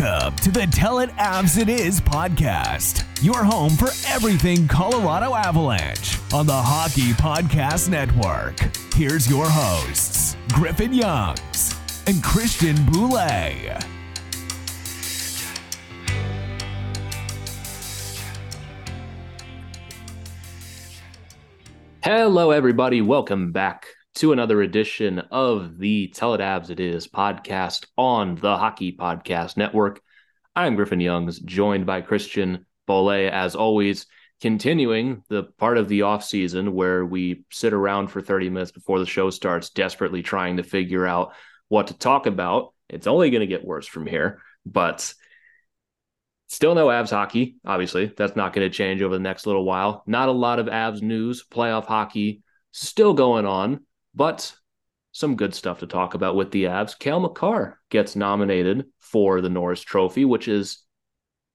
Welcome to the Tell It Avs It Is podcast, your home for everything Colorado Avalanche on the Hockey Podcast Network. Here's your hosts, Griffin Youngs and Christian Bolle. Hello, everybody. Welcome back to another edition of the Tell It Avs It Is podcast on the Hockey Podcast Network. I'm Griffin Youngs, joined by Christian Bolle, as always, continuing the part of the off season where we sit around for 30 minutes before the show starts, desperately trying to figure out what to talk about. It's only going to get worse from here, but Still no Avs hockey, obviously. That's not going to change over the next little while. Not a lot of Avs news, playoff hockey still going on, but some good stuff to talk about with the Avs. Cale Makar gets nominated for the Norris Trophy, which is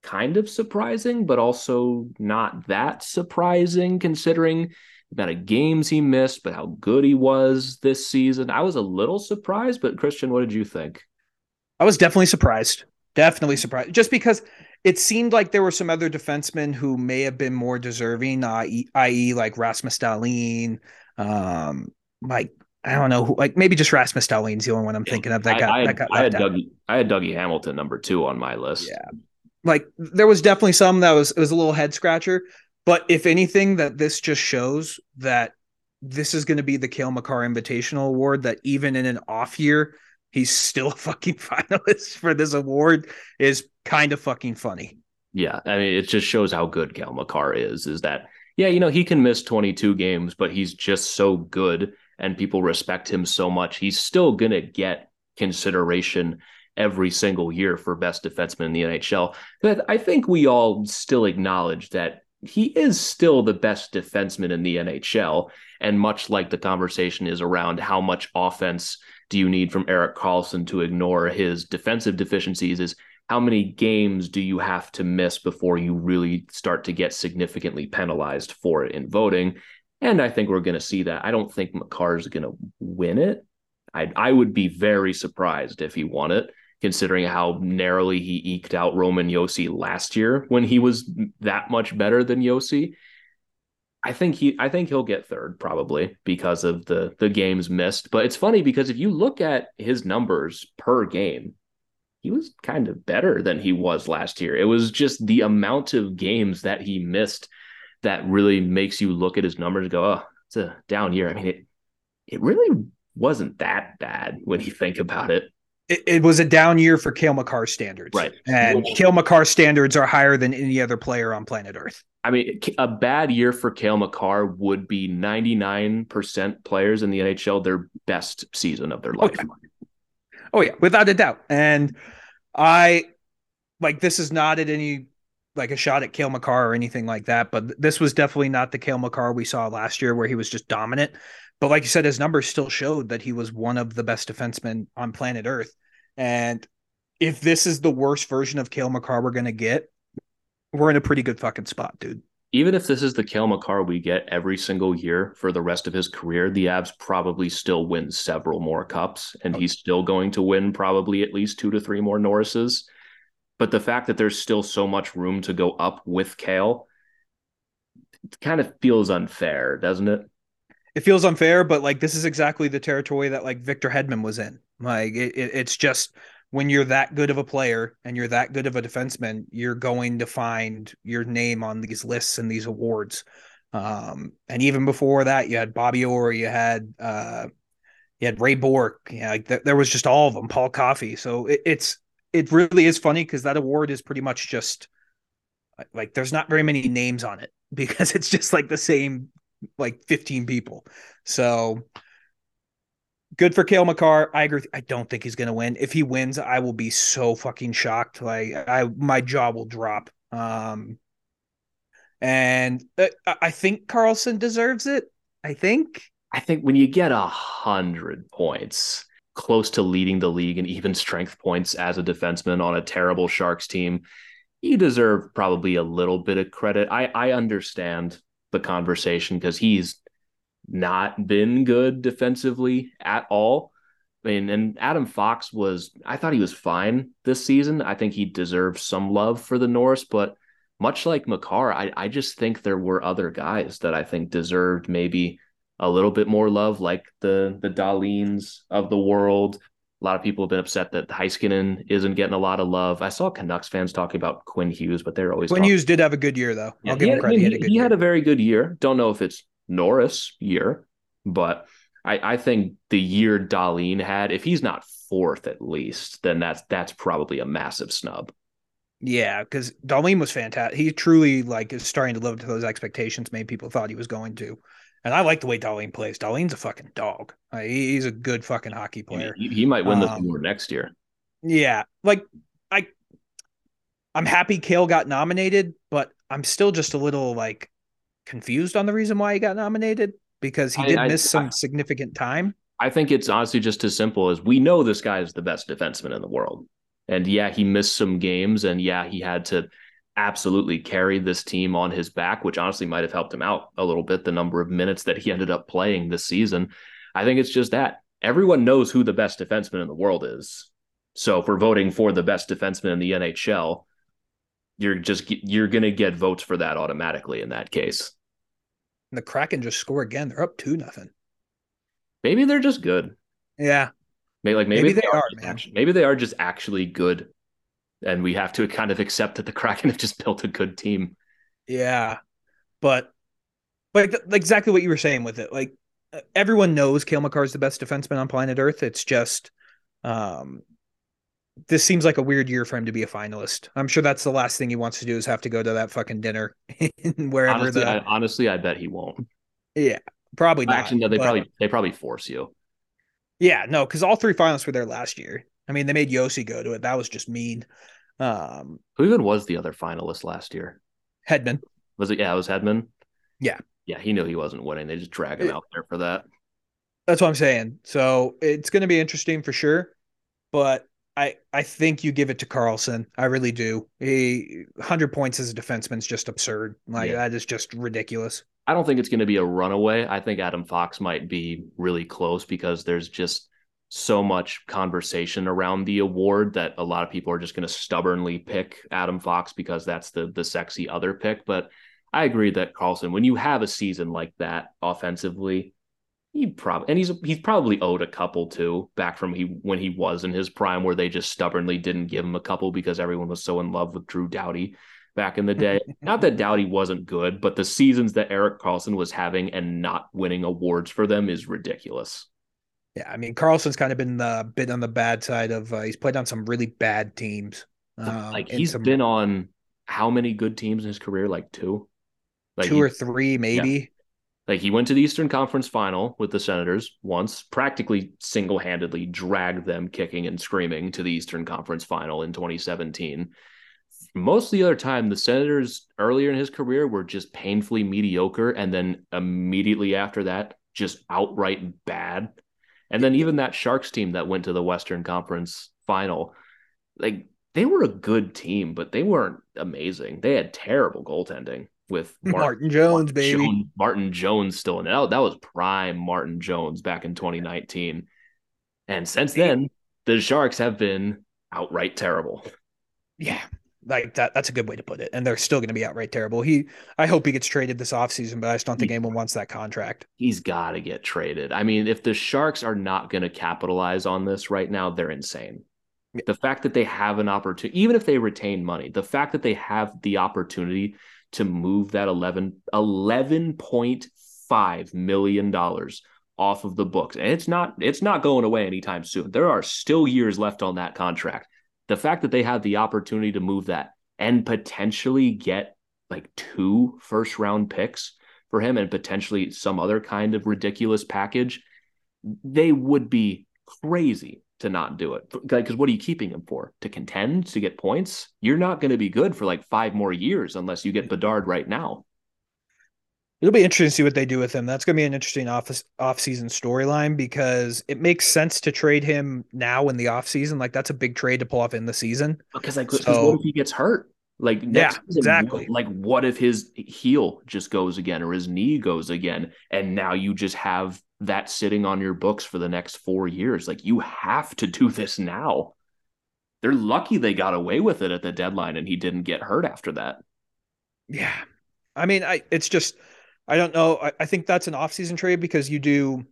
kind of surprising, but also not that surprising considering the amount of games he missed, but how good he was this season. I was a little surprised, but Christian, what did you think? I was definitely surprised. Definitely surprised. Just because it seemed like there were some other defensemen who may have been more deserving, i.e., like Rasmus Dahlin, um, like I don't know, like maybe just Rasmus Dahlin's the only one I'm thinking of that got. I, I, that got I had. Dougie, I had Dougie Hamilton number two on my list. Yeah, like there was definitely some that was it was a little head scratcher, but if anything, that this just shows that this is going to be the Cale Makar Invitational Award. That even in an off year, he's still a fucking finalist for this award is kind of fucking funny. Yeah, I mean, it just shows how good Cale Makar is. Is that yeah, you know, he can miss 22 games, but he's just so good, and people respect him so much. He's still gonna get consideration every single year for best defenseman in the NHL. But I think we all still acknowledge that he is still the best defenseman in the NHL. And much like the conversation is around how much offense do you need from Erik Karlsson to ignore his defensive deficiencies, is how many games do you have to miss before you really start to get significantly penalized for it in voting? And I think we're going to see that. I don't think Makar is going to win it. I, I would be very surprised if he won it, considering how narrowly he eked out Roman Josi last year when he was that much better than Josi. I think he I think he'll get third probably because of the the games missed. But it's funny because if you look at his numbers per game, he was kind of better than he was last year. It was just the amount of games that he missed that really makes you look at his numbers and go, oh, it's a down year. I mean, it it really wasn't that bad when you think about it. It, it was a down year for Cale Makar standards, Right. And Cale Makar standards are higher than any other player on planet Earth. I mean, a bad year for Cale Makar would be 99% players in the NHL, their best season of their oh, life. Okay. Oh yeah, without a doubt. And I like this is not at any like a shot at Cale Makar or anything like that, but this was definitely not the Cale Makar we saw last year where he was just dominant. But like you said, his numbers still showed that he was one of the best defensemen on planet Earth. And if this is the worst version of Cale Makar we're gonna get, we're in a pretty good fucking spot, dude. Even if this is the Cale Makar we get every single year for the rest of his career, the Avs probably still win several more cups, and oh, he's still going to win probably at least two to three more Norrises. But the fact that there's still so much room to go up with Cale it kind of feels unfair, doesn't it? it feels unfair, but like this is exactly the territory that like Victor Hedman was in. Like it, it, it's just when you're that good of a player and you're that good of a defenseman, you're going to find your name on these lists and these awards. Um, and even before that, you had Bobby Orr, you had uh, you had Ray Bourque, you know, like th- there was just all of them, Paul Coffey. So it, it's it really is funny because that award is pretty much just like there's not very many names on it because it's just like the same like 15 people. So good for Cale Makar. I agree. I don't think he's going to win. If he wins, I will be so fucking shocked. Like I, my jaw will drop. Um, and uh, I think Karlsson deserves it. I think. I think when you get a hundred points, close to leading the league in even strength points as a defenseman on a terrible Sharks team, you deserve probably a little bit of credit. I I understand the conversation because he's not been good defensively at all. I mean, and Adam Fox was, I thought he was fine this season. I think he deserves some love for the Norris, but much like Makar, I, I just think there were other guys that I think deserved maybe a little bit more love, like the the Dahlin's of the world. A lot of people have been upset that Heiskanen isn't getting a lot of love. I saw Canucks fans talking about Quinn Hughes, but they're always Quinn talking- Hughes did have a good year though. Yeah, I'll give him had, credit. he, He had a he had a very good year. Don't know if it's Norris year, but I, I think the year Dahlin had, if he's not fourth at least, then that's that's probably a massive snub. Yeah, because Dahlin was fantastic. He truly like is starting to live up to those expectations many people thought he was going to. And I like the way Dahlin plays. Dahlin's a fucking dog. He- he's a good fucking hockey player. He, he might win the Um, award next year. Yeah, like I, I'm happy Cale got nominated, but I'm still just a little like confused on the reason why he got nominated because he I- did I- miss some I- significant time. I think it's honestly just as simple as we know this guy is the best defenseman in the world. And yeah, he missed some games and yeah, he had to absolutely carried this team on his back, which honestly might have helped him out a little bit, the number of minutes that he ended up playing this season. I think it's just that everyone knows who the best defenseman in the world is. So if we're voting for the best defenseman in the NHL, you're just you're going to get votes for that automatically in that case. And the Kraken just score again. They're up two nothing. Maybe they're just good. Yeah, Maybe like maybe, Maybe they, they are, are, maybe they are just actually good, and we have to kind of accept that the Kraken have just built a good team. Yeah, but like exactly what you were saying with it. Like uh, everyone knows Cale Makar is the best defenseman on planet Earth. It's just, um, this seems like a weird year for him to be a finalist. I'm sure that's the last thing he wants to do is have to go to that fucking dinner wherever Honestly, the I, honestly, I bet he won't. yeah probably not. Actually, no, they but- probably they probably force you. yeah no because all three finalists were there last year. I mean they made Josi go to it. That was just mean. Um, Who even was the other finalist last year? Hedman. Was it? Yeah, it was Hedman. Yeah. yeah, he knew he wasn't winning. They just drag him It- out there for that. That's what I'm saying. So it's going to be interesting for sure, but I I think you give it to Karlsson. I really do. He 100 points as a defenseman is just absurd. Like Yeah. that is just ridiculous. I don't think it's going to be a runaway. I think Adam Fox might be really close because there's just so much conversation around the award that a lot of people are just going to stubbornly pick Adam Fox because that's the the sexy other pick. But I agree that Karlsson, when you have a season like that offensively, he probably and he's he's probably owed a couple too back from he when he was in his prime where they just stubbornly didn't give him a couple because everyone was so in love with Drew Doughty back in the day. not that Doughty wasn't good, but the seasons that Erik Karlsson was having and not winning awards for them is ridiculous. Yeah, I mean Karlsson's kind of been the bit on the bad side of uh, he's played on some really bad teams. Um, like he's some been on how many good teams in his career? Like two, like two he- or three maybe. Like he went to the Eastern Conference Final with the Senators once, practically single-handedly dragged them kicking and screaming to the Eastern Conference Final in 2017. Most of the other time, the Senators earlier in his career were just painfully mediocre, and then immediately after that, just outright bad. And then even that Sharks team that went to the Western Conference Final, like they were a good team, but they weren't amazing. They had terrible goaltending with Martin Jones, baby. Jones- Martin Jones still in it. That was prime Martin Jones back in 2019. And since then, the Sharks have been outright terrible. Yeah, like that. That's a good way to put it. And they're still going to be outright terrible. He, I hope he gets traded this offseason, but I just don't think anyone wants that contract. He's got to get traded. I mean, if the Sharks are not going to capitalize on this right now, they're insane. Yeah. The fact that they have an opportunity, even if they retain money, the fact that they have the opportunity to move that 11, $11.5 million off of the books. And it's not it's not going away anytime soon. There are still years left on that contract. The fact that they have the opportunity to move that and potentially get like two first round picks for him and potentially some other kind of ridiculous package. they would be crazy to not do it. Because what are you keeping him for? To contend, to get points? You're not going to be good for like five more years unless you get Bedard right now. It'll be interesting to see what they do with him. That's going to be an interesting off off season storyline because it makes sense to trade him now in the off season. Like that's a big trade to pull off in the season. Because like, so, what if he gets hurt? Like yeah, season, exactly. Like what if his heel just goes again or his knee goes again, and now you just have that sitting on your books for the next four years? Like you have to do this now. They're lucky they got away with it at the deadline, and he didn't get hurt after that. Yeah, I mean, I it's just I don't know. I, I think that's an off-season trade because you do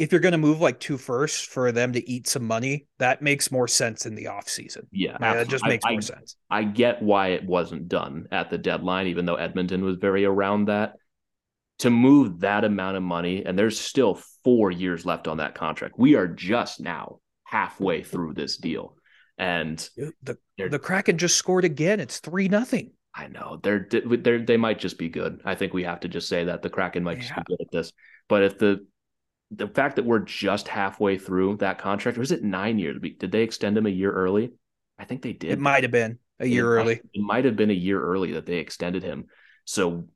if you're going to move like two firsts for them to eat some money, that makes more sense in the off-season. Yeah, yeah that just makes I, more I, sense. I get why it wasn't done at the deadline, even though Edmonton was very around that. To move that amount of money, and there's still four years left on that contract. We are just now halfway through this deal, and the the Kraken just scored again. It's three nothing. I know they're they they might just be good. I think we have to just say that the Kraken might yeah. just be good at this. But if the the fact that we're just halfway through that contract, was it nine years? Did they extend him a year early? I think they did. It might have been a year it early. Might, it might have been a year early that they extended him. So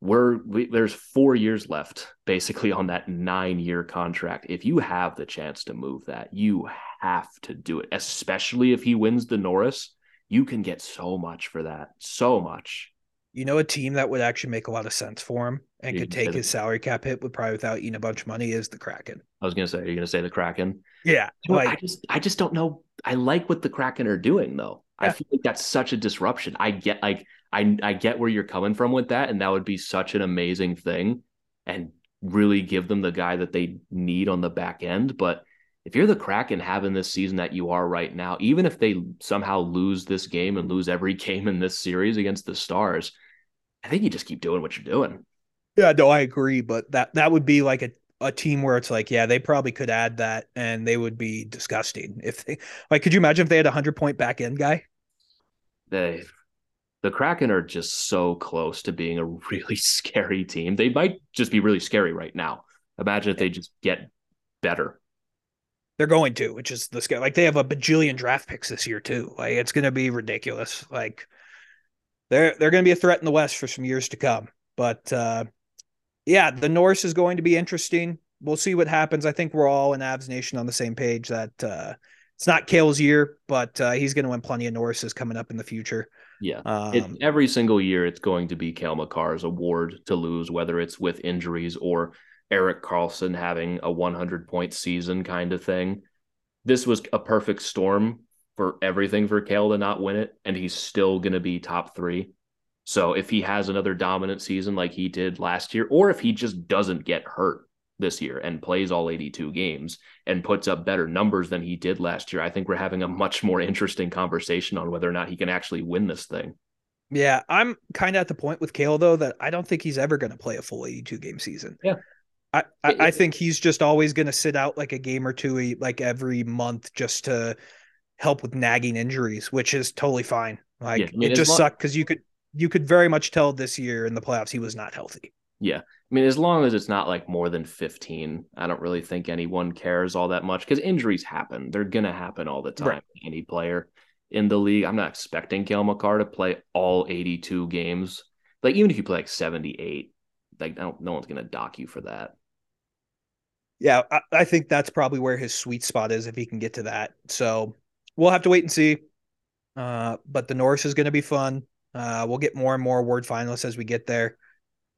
we're we, there's four years left basically on that nine year contract. If you have the chance to move that, you have to do it, especially if he wins the Norris you can get so much for that. So much. You know, a team that would actually make a lot of sense for him and you could take his salary cap hit with probably without eating a bunch of money is the Kraken. I was gonna say, are you gonna say the Kraken? Yeah. like, I just I just don't know. I like what the Kraken are doing though. Yeah. I feel like that's such a disruption. I get like I I get where you're coming from with that, and that would be such an amazing thing and really give them the guy that they need on the back end. But if you're the Kraken having this season that you are right now, even if they somehow lose this game and lose every game in this series against the Stars, I think you just keep doing what you're doing. Yeah, no, I agree, but that that would be like a a team where it's like, yeah, they probably could add that and they would be disgusting if they like. Could you imagine if they had a hundred point back end guy? They, the Kraken are just so close to being a really scary team. They might just be really scary right now. Imagine if they just get better they're going to, which is the scale. Like they have a bajillion draft picks this year too. Like it's going to be ridiculous. Like they're they're going to be a threat in the West for some years to come. But uh, yeah, the Norris is going to be interesting. We'll see what happens. I think we're all in Avs Nation on the same page that uh, it's not Cale's year, but uh, he's going to win plenty of Norrises coming up in the future. Yeah, um, it, every single year it's going to be Cale Makar's award to lose, whether it's with injuries or Erik Karlsson having a 100 point season kind of thing. This was a perfect storm for everything for Cale to not win it, and he's still going to be top three. So if he has another dominant season like he did last year, or if he just doesn't get hurt this year and plays all 82 games and puts up better numbers than he did last year, I think we're having a much more interesting conversation on whether or not he can actually win this thing. Yeah, I'm kind of at the point with Cale though that I don't think he's ever going to play a full 82 game season. Yeah. I, I, I think he's just always going to sit out like a game or two, like every month, just to help with nagging injuries, which is totally fine. Like yeah, I mean, it just long- sucked because you could you could very much tell this year in the playoffs he was not healthy. Yeah. I mean, as long as it's not like more than 15, I don't really think anyone cares all that much because injuries happen. They're going to happen all the time. Right. Any player in the league. I'm not expecting Cale Makar to play all 82 games. Like, even if you play like 78, like, no, no one's going to dock you for that yeah, I, I, think that's probably where his sweet spot is if he can get to that. So we'll have to wait and see. Uh, but the Norris is going to be fun. Uh, we'll get more and more award finalists as we get there.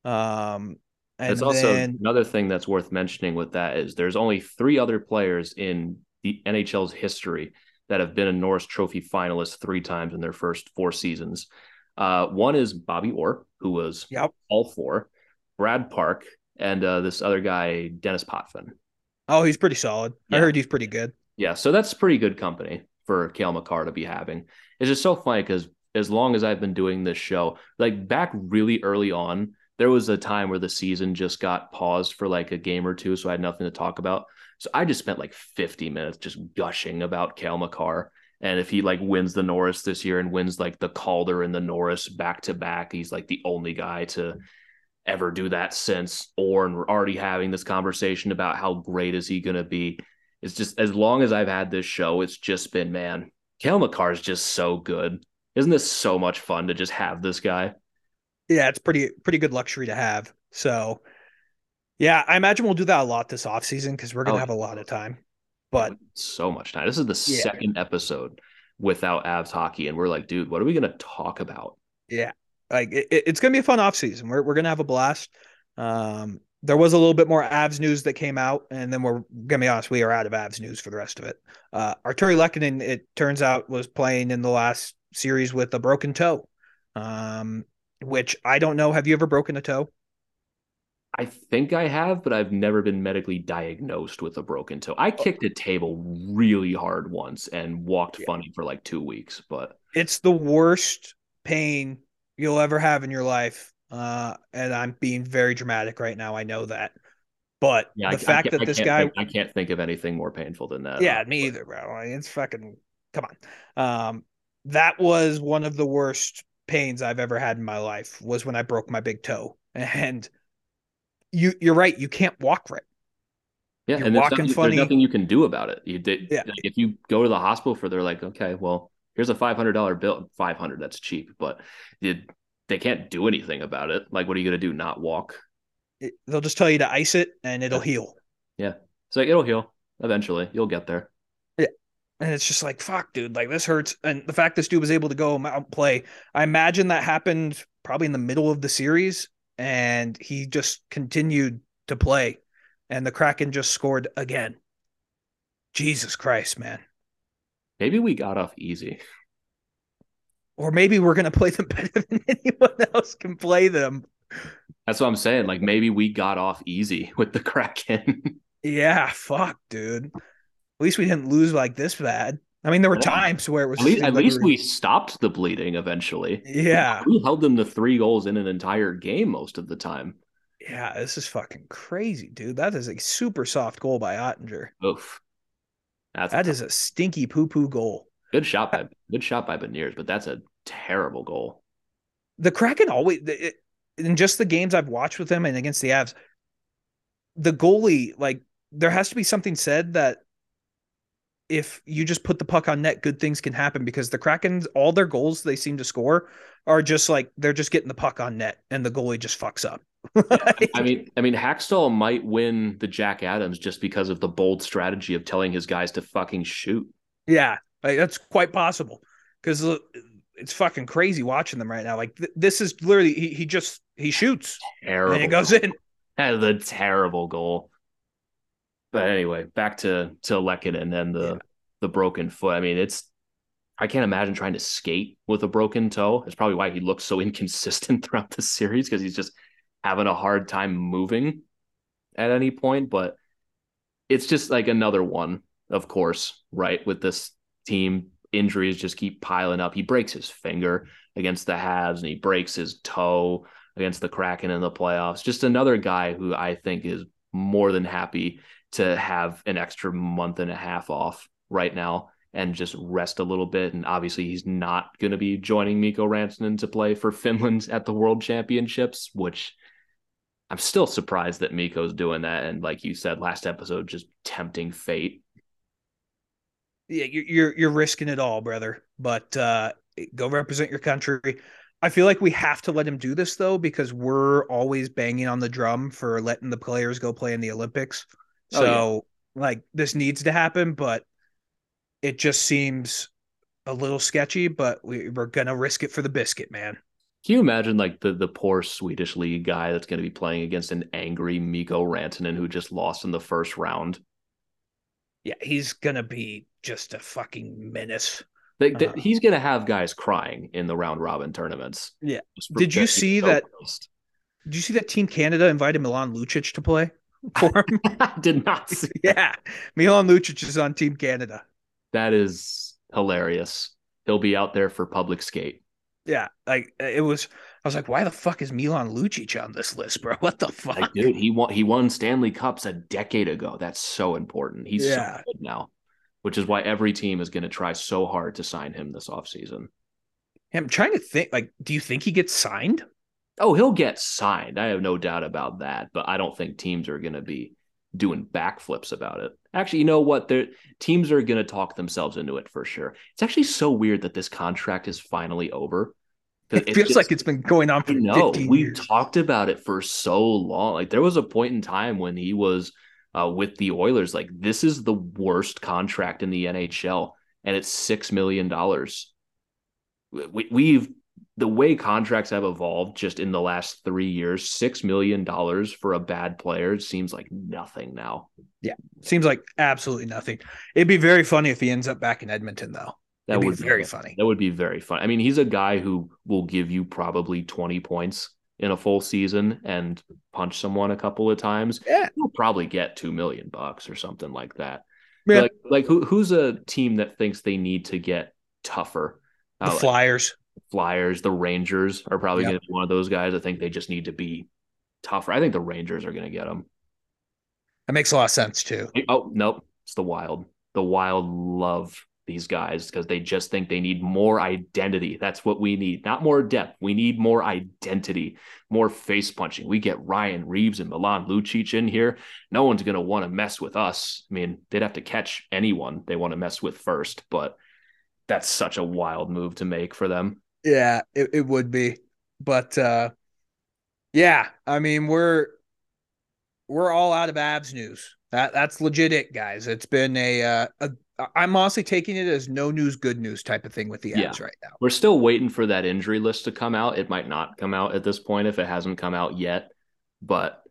Um, and it's also another thing that's worth mentioning with that is there's only three other players in the NHL's history that have been a Norris Trophy finalist three times in their first four seasons. Uh, one is Bobby Orr, who was yep. all four. Brad Park, and uh, this other guy, Dennis Potvin. Oh, he's pretty solid. Yeah. I heard he's pretty good. Yeah, so that's pretty good company for Cale Makar to be having. It's just so funny because as long as I've been doing this show, like back really early on, there was a time where the season just got paused for like a game or two, so I had nothing to talk about. So I just spent like 50 minutes just gushing about Cale Makar. And if he like wins the Norris this year and wins like the Calder and the Norris back to back, he's like the only guy to ever do that since, or and we're already having this conversation about how great is he going to be. It's just as long as I've had this show, it's just been man, Cale Makar is just so good. Isn't this so much fun to just have this guy? Yeah, it's pretty pretty good luxury to have. So, yeah, I imagine we'll do that a lot this off season because we're gonna Oh, have a lot of time. But so much time. This is the Yeah. second episode without Avs hockey, and we're like, dude, what are we going to talk about? yeah, like it, it- it's gonna be a fun off season. We're we're gonna have a blast. Um, there was a little bit more Avs news that came out, and then we're gonna be honest, we are out of Avs news for the rest of it. Uh, Artturi Lehkonen, it turns out, was playing in the last series with a broken toe. Um, which I don't know. Have you ever broken a toe? I think I have, but I've never been medically diagnosed with a broken toe. Oh. I kicked a table really hard once and walked Yeah. funny for like two weeks, but it's the worst pain you'll ever have in your life. Uh, and I'm being very dramatic right now. I know that, but yeah, the I, fact I that I this guy, think- I can't think of anything more painful than that. yeah, me either, bro. Like, it's fucking, come on. Um, that was one of the worst pains I've ever had in my life was when I broke my big toe. And you, you're right. You can't walk right. Yeah, You're and there's walking nothing, funny. there's nothing you can do about it. You did, Yeah. like, if you go to the hospital for, they're like, okay, well, here's a five hundred dollar bill. Five hundred, that's cheap, but you, they can't do anything about it. Like, what are you gonna do? Not walk? It- they'll just tell you to ice it and it'll Yeah. heal. yeah so it'll heal eventually. You'll get there. Yeah. And it's just like, fuck, dude, like this hurts. And the fact this dude was able to go out and play, I imagine that happened probably in the middle of the series. And he just continued to play. And the Kraken just scored again. Jesus Christ, man. Maybe we got off easy. Or maybe we're going to play them better than anyone else can play them. That's what I'm saying. Like maybe we got off easy with the Kraken. Yeah, fuck, dude. At least we didn't lose like this bad. I mean, there were Yeah. times where it was at least, at least we stopped the bleeding eventually. Yeah. We held them to three goals in an entire game most of the time. Yeah, this is fucking crazy, dude. That is a super soft goal by Oettinger. Oof. That's That is a stinky poo poo goal. good shot uh, by good shot by Beniers, but that's a terrible goal. The Kraken always, it, in just the games I've watched with them and against the Avs, the goalie, like, there has to be something said that if you just put the puck on net, good things can happen because the Krakens, all their goals they seem to score are just like they're just getting the puck on net and the goalie just fucks up. I mean, I mean, Hakstol might win the Jack Adams just because of the bold strategy of telling his guys to fucking shoot. Yeah, like, that's quite possible because uh, it's fucking crazy watching them right now. Like th- this is literally he, he just he shoots Terrible. and it goes in. That is a terrible goal. But anyway, back to to Lehkonen and then the Yeah. the broken foot. I mean, it's I can't imagine trying to skate with a broken toe. It's probably why he looks so inconsistent throughout the series because he's just having a hard time moving at any point. But it's just like another one, of course, right? With this team, injuries just keep piling up. He breaks his finger against the Habs and he breaks his toe against the Kraken in the playoffs. Just another guy who I think is more than happy to have an extra month and a half off right now and just rest a little bit. And obviously, he's not going to be joining Mikko Rantanen to play for Finland at the World Championships, which I'm still surprised that Mikko's doing that. And like you said last episode, just tempting fate. Yeah, you're you're, you're risking it all, brother. But uh, go represent your country. I feel like we have to let him do this though because we're always banging on the drum for letting the players go play in the Olympics. Oh, yeah. So like this needs to happen, but it just seems a little sketchy. But we, we're gonna risk it for the biscuit, man. Can you imagine like the the poor Swedish league guy that's going to be playing against an angry Mikko Rantanen who just lost in the first round? Yeah, he's gonna be just a fucking menace. Like, th- Uh-huh. he's going to have guys crying in the round robin tournaments. Yeah. Did you see so that- pissed. Did you see that Team Canada invited Milan Lucic to play for him? I did not see. yeah, Milan Lucic is on Team Canada. That is hilarious. He'll be out there for public skate. Yeah, like uh, it was. I was like, why the fuck is Milan Lucic on this list, bro? What the fuck? Like, dude, he won. He won Stanley Cups a decade ago. That's so important. He's Yeah. so good now, which is why every team is going to try so hard to sign him this offseason. I'm trying to think. Like, do you think he gets signed? Oh, he'll get signed. I have no doubt about that. But I don't think teams are going to be doing backflips about it. Actually, you know what? The teams are going to talk themselves into it for sure. It's actually so weird that this contract is finally over. It feels just, like it's been going on for no. We talked about it for so long. Like there was a point in time when he was uh, with the Oilers. Like this is the worst contract in the NHL, and it's six million dollars. We, we've the way contracts have evolved just in the last three years, six million dollars for a bad player seems like nothing now. Yeah, seems like absolutely nothing. It'd be very funny if he ends up back in Edmonton, though. That It'd would be very funny. That would be very fun. I mean, he's a guy who will give you probably twenty points in a full season and punch someone a couple of times. Yeah, he'll probably get two million bucks or something like that. Yeah. Like, like who, who's a team that thinks they need to get tougher? The Flyers. Flyers, the Rangers are probably yep. going to be one of those guys. I think they just need to be tougher. I think the Rangers are going to get them. That makes a lot of sense too. Oh nope, it's the Wild. The Wild love these guys because they just think they need more identity. That's what we need, not more depth. We need more identity, more face punching. We get Ryan Reaves and Milan Lucic in here. No one's going to want to mess with us. I mean, they'd have to catch anyone they want to mess with first, but that's such a wild move to make for them. Yeah, it, it would be. But uh yeah, I mean we're we're all out of Avs news. That that's legit it, guys. It's been a uh, a I'm honestly taking it as no news, good news type of thing with the Avs yeah. right now. We're still waiting for that injury list to come out. It might not come out at this point if it hasn't come out yet, but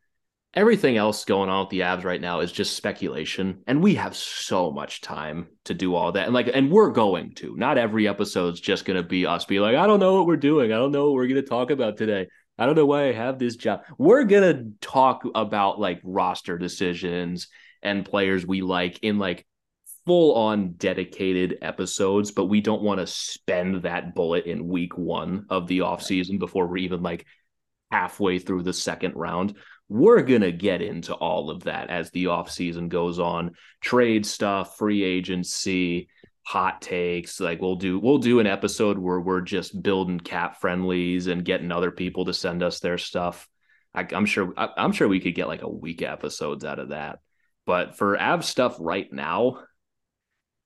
everything else going on with the Avs right now is just speculation, and we have so much time to do all that. And like, and we're going to. Not every episode's just going to be us be like, I don't know what we're doing. I don't know what we're going to talk about today. I don't know why I have this job. We're going to talk about like roster decisions and players we like in like full on dedicated episodes, but we don't want to spend that bullet in week one of the offseason before we're even like halfway through the second round we're going to get into all of that as the offseason goes on trade stuff free agency hot takes like we'll do we'll do an episode where we're just building cap friendlies and getting other people to send us their stuff I, am sure I, i'm sure we could get like a week episodes out of that but for av stuff right now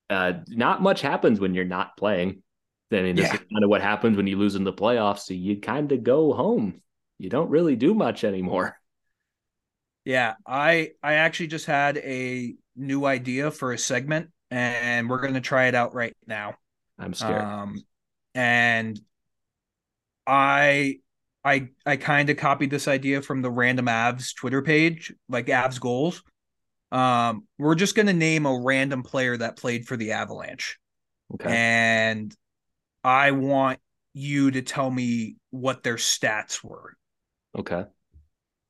uh not much happens when you're not playing I mean, this yeah. is kind of what happens when you lose in the playoffs. So you kind of go home. You don't really do much anymore. Yeah, I I actually just had a new idea for a segment, and we're going to try it out right now. I'm scared. Um, and I I I kind of copied this idea from the Random Avs Twitter page, like Avs goals. Um, we're just going to name a random player that played for the Avalanche. Okay. And I want you to tell me what their stats were. Okay.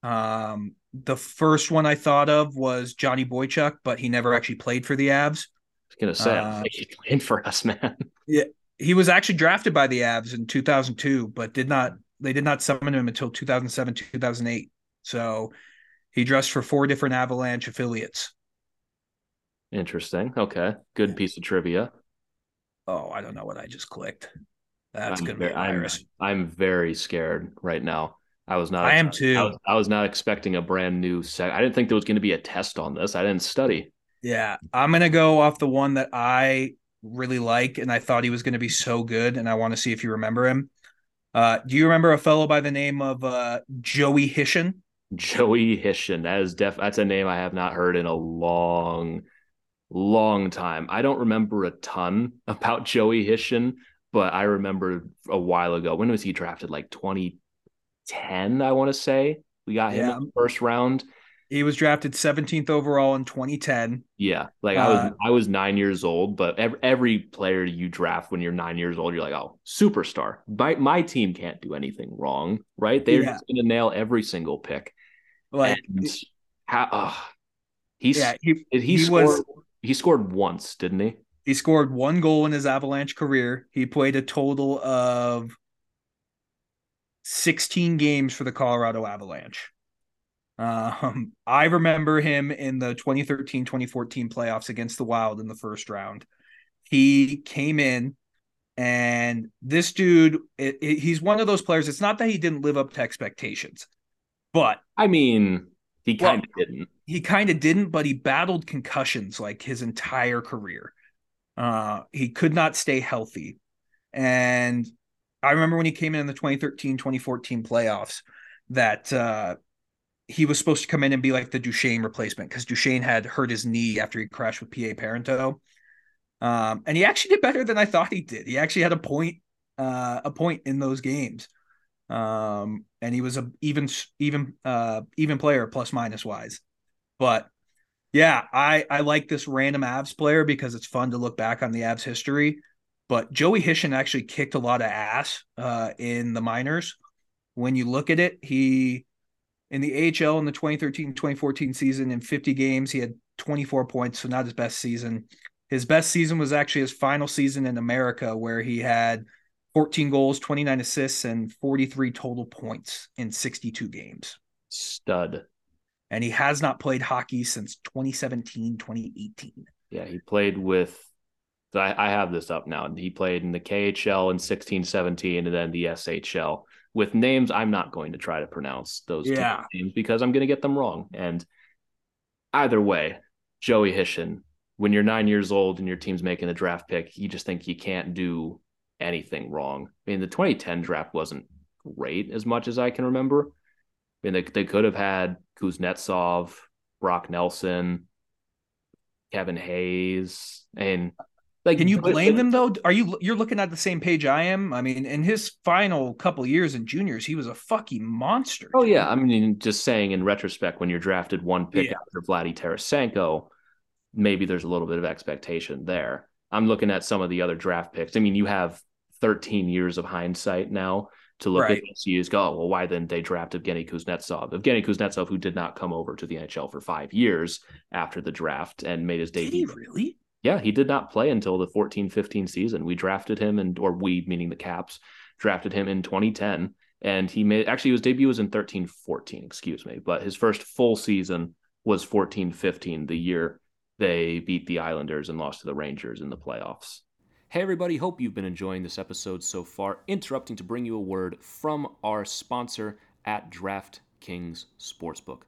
Um, the first one I thought of was Johnny Boychuk, but he never actually played for the Avs. I was gonna say uh, he's playing for us, man. Yeah, he was actually drafted by the Avs in 2002, but did not. They did not summon him until 2007, 2008. So he dressed for four different Avalanche affiliates. Interesting. Okay, good piece of trivia. Oh, I don't know what I just clicked. That's I'm gonna very, be. I'm, I'm very scared right now. I was not. I am too. I was, I was not expecting a brand new set. I didn't think there was going to be a test on this. I didn't study. Yeah, I'm gonna go off the one that I really like, and I thought he was going to be so good, and I want to see if you remember him. Uh, do you remember a fellow by the name of uh, Joey Hishon? Joey Hishon. That is def. That's a name I have not heard in a long, long time. I don't remember a ton about Joey Hishon, but I remember a while ago. When was he drafted? Like 20 10, I want to say. We got him yeah. in the first round. He was drafted 17th overall in 2010. Yeah, like I was uh, I was 9 years old, but every, every player you draft when you're 9 years old, you're like, "Oh, superstar." My, my team can't do anything wrong, right? They're yeah. just going to nail every single pick. Like how, uh, he's yeah, he, he, he scored was, he scored once, didn't he? He scored one goal in his Avalanche career. He played a total of 16 games for the Colorado Avalanche. Um, I remember him in the 2013 2014 playoffs against the Wild in the first round. He came in And this dude, it, it, he's one of those players. It's not that he didn't live up to expectations, but I mean, he kind of Well, didn't. he kind of didn't, but he battled concussions like his entire career. Uh, he could not stay healthy. And I remember when he came in in the 2013 2014 playoffs that uh, he was supposed to come in and be like the Duchene replacement because Duchene had hurt his knee after he crashed with PA Parenteau. Um, and he actually did better than I thought he did. He actually had a point, uh, a point in those games. Um, and he was a even, even, uh, even player plus minus wise. But yeah, I I like this random Avs player because it's fun to look back on the Avs history. But Joey Hishon actually kicked a lot of ass uh, in the minors. When you look at it, he in the AHL in the 2013-2014 season in 50 games, he had 24 points, so not his best season. His best season was actually his final season in America, where he had 14 goals, 29 assists, and 43 total points in 62 games Stud. and he has not played hockey since 2017 2018 Yeah, he played with. I, I have this up now. And He played in the KHL in 16 17 and then the SHL with names I'm not going to try to pronounce those Yeah. names because I'm going to get them wrong. And either way, Joey Hishon, when you're nine years old and your team's making a draft pick, you just think you can't do anything wrong. I mean, the 2010 draft wasn't great as much as I can remember. I mean, they, they could have had Kuznetsov, Brock Nelson, Kevin Hayes, and like, can you blame them though are you you're looking at the same page i am i mean in his final couple years in juniors he was a fucking monster Oh yeah, I mean, just saying in retrospect, when you're drafted one pick Yeah. after Vladdy Tarasenko, maybe there's a little bit of expectation there. I'm looking at some of the other draft picks. I mean, you have 13 years of hindsight now to look Right. at this. You just go, oh, well, why didn't they draft Evgeny Kuznetsov? Evgeny Kuznetsov, who did not come over to the NHL for five years after the draft and made his did he debut. really Yeah, he did not play until the 14 15 season. We drafted him, and or we, meaning the Caps, drafted him in 2010. And he made actually his debut was in 13 14, excuse me. But his first full season was 14 15, the year they beat the Islanders and lost to the Rangers in the playoffs. Hey, everybody, hope you've been enjoying this episode so far. Interrupting to bring you a word from our sponsor at DraftKings Sportsbook.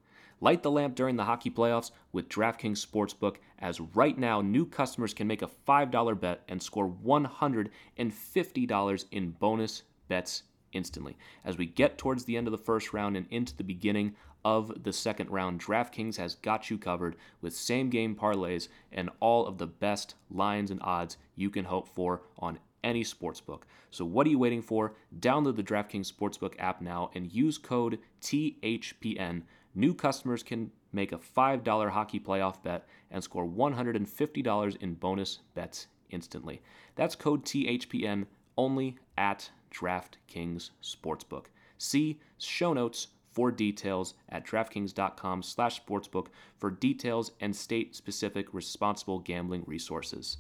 Light the lamp during the hockey playoffs with DraftKings Sportsbook, as right now new customers can make a $5 bet and score $150 in bonus bets instantly. As we get towards the end of the first round and into the beginning of the second round, DraftKings has got you covered with same game parlays and all of the best lines and odds you can hope for on any sportsbook. So what are you waiting for? Download the DraftKings Sportsbook app now and use code THPN. New customers can make a $5 hockey playoff bet and score $150 in bonus bets instantly. That's code THPN only at DraftKings Sportsbook. See show notes for details at DraftKings.com slash sportsbook for details and state-specific responsible gambling resources.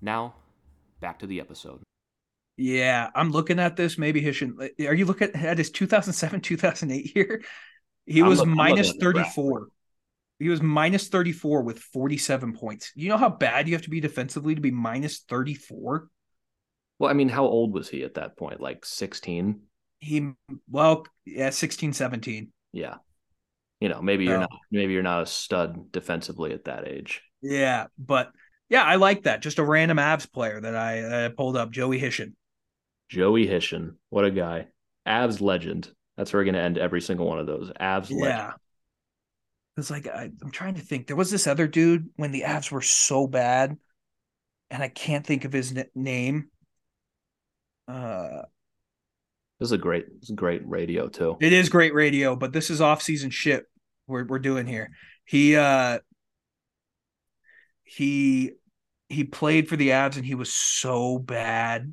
Now, back to the episode. yeah i'm looking at this maybe he should are you looking at his 2007 2008 year he I'm was minus looking at the draft 34 he was minus 34 with 47 points you know how bad you have to be defensively to be minus 34 Well, I mean, how old was he at that point? Like 16? he well yeah 16 17 Yeah. You know, maybe you're No. not maybe you're not a stud defensively at that age. yeah but yeah i like that just a random Avs player that i uh, pulled up joey hishon Joey Hishon, what a guy. Avs legend. That's where we're going to end every single one of those. Avs legend. yeah it's like I, i'm trying to think there was this other dude when the Avs were so bad and i can't think of his n- name uh This is a great, this is great radio too. It is great radio, but this is off-season shit we're we're doing here. He uh he he played for the Avs and he was so bad.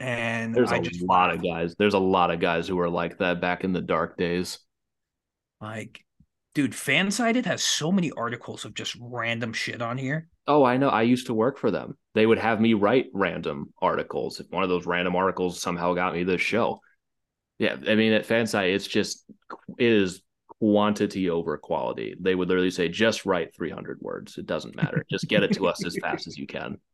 And There's I a just lot of guys. There's a lot of guys who were like that back in the dark days. like dude, Fansided has so many articles of just random shit on here. Oh, I know. I used to work for them. They would have me write random articles. If one of those random articles somehow got me this show. Yeah, I mean at Fansided, it's just it is quantity over quality. They would literally say, just write 300 words. It doesn't matter. Just get it to us as fast as you can.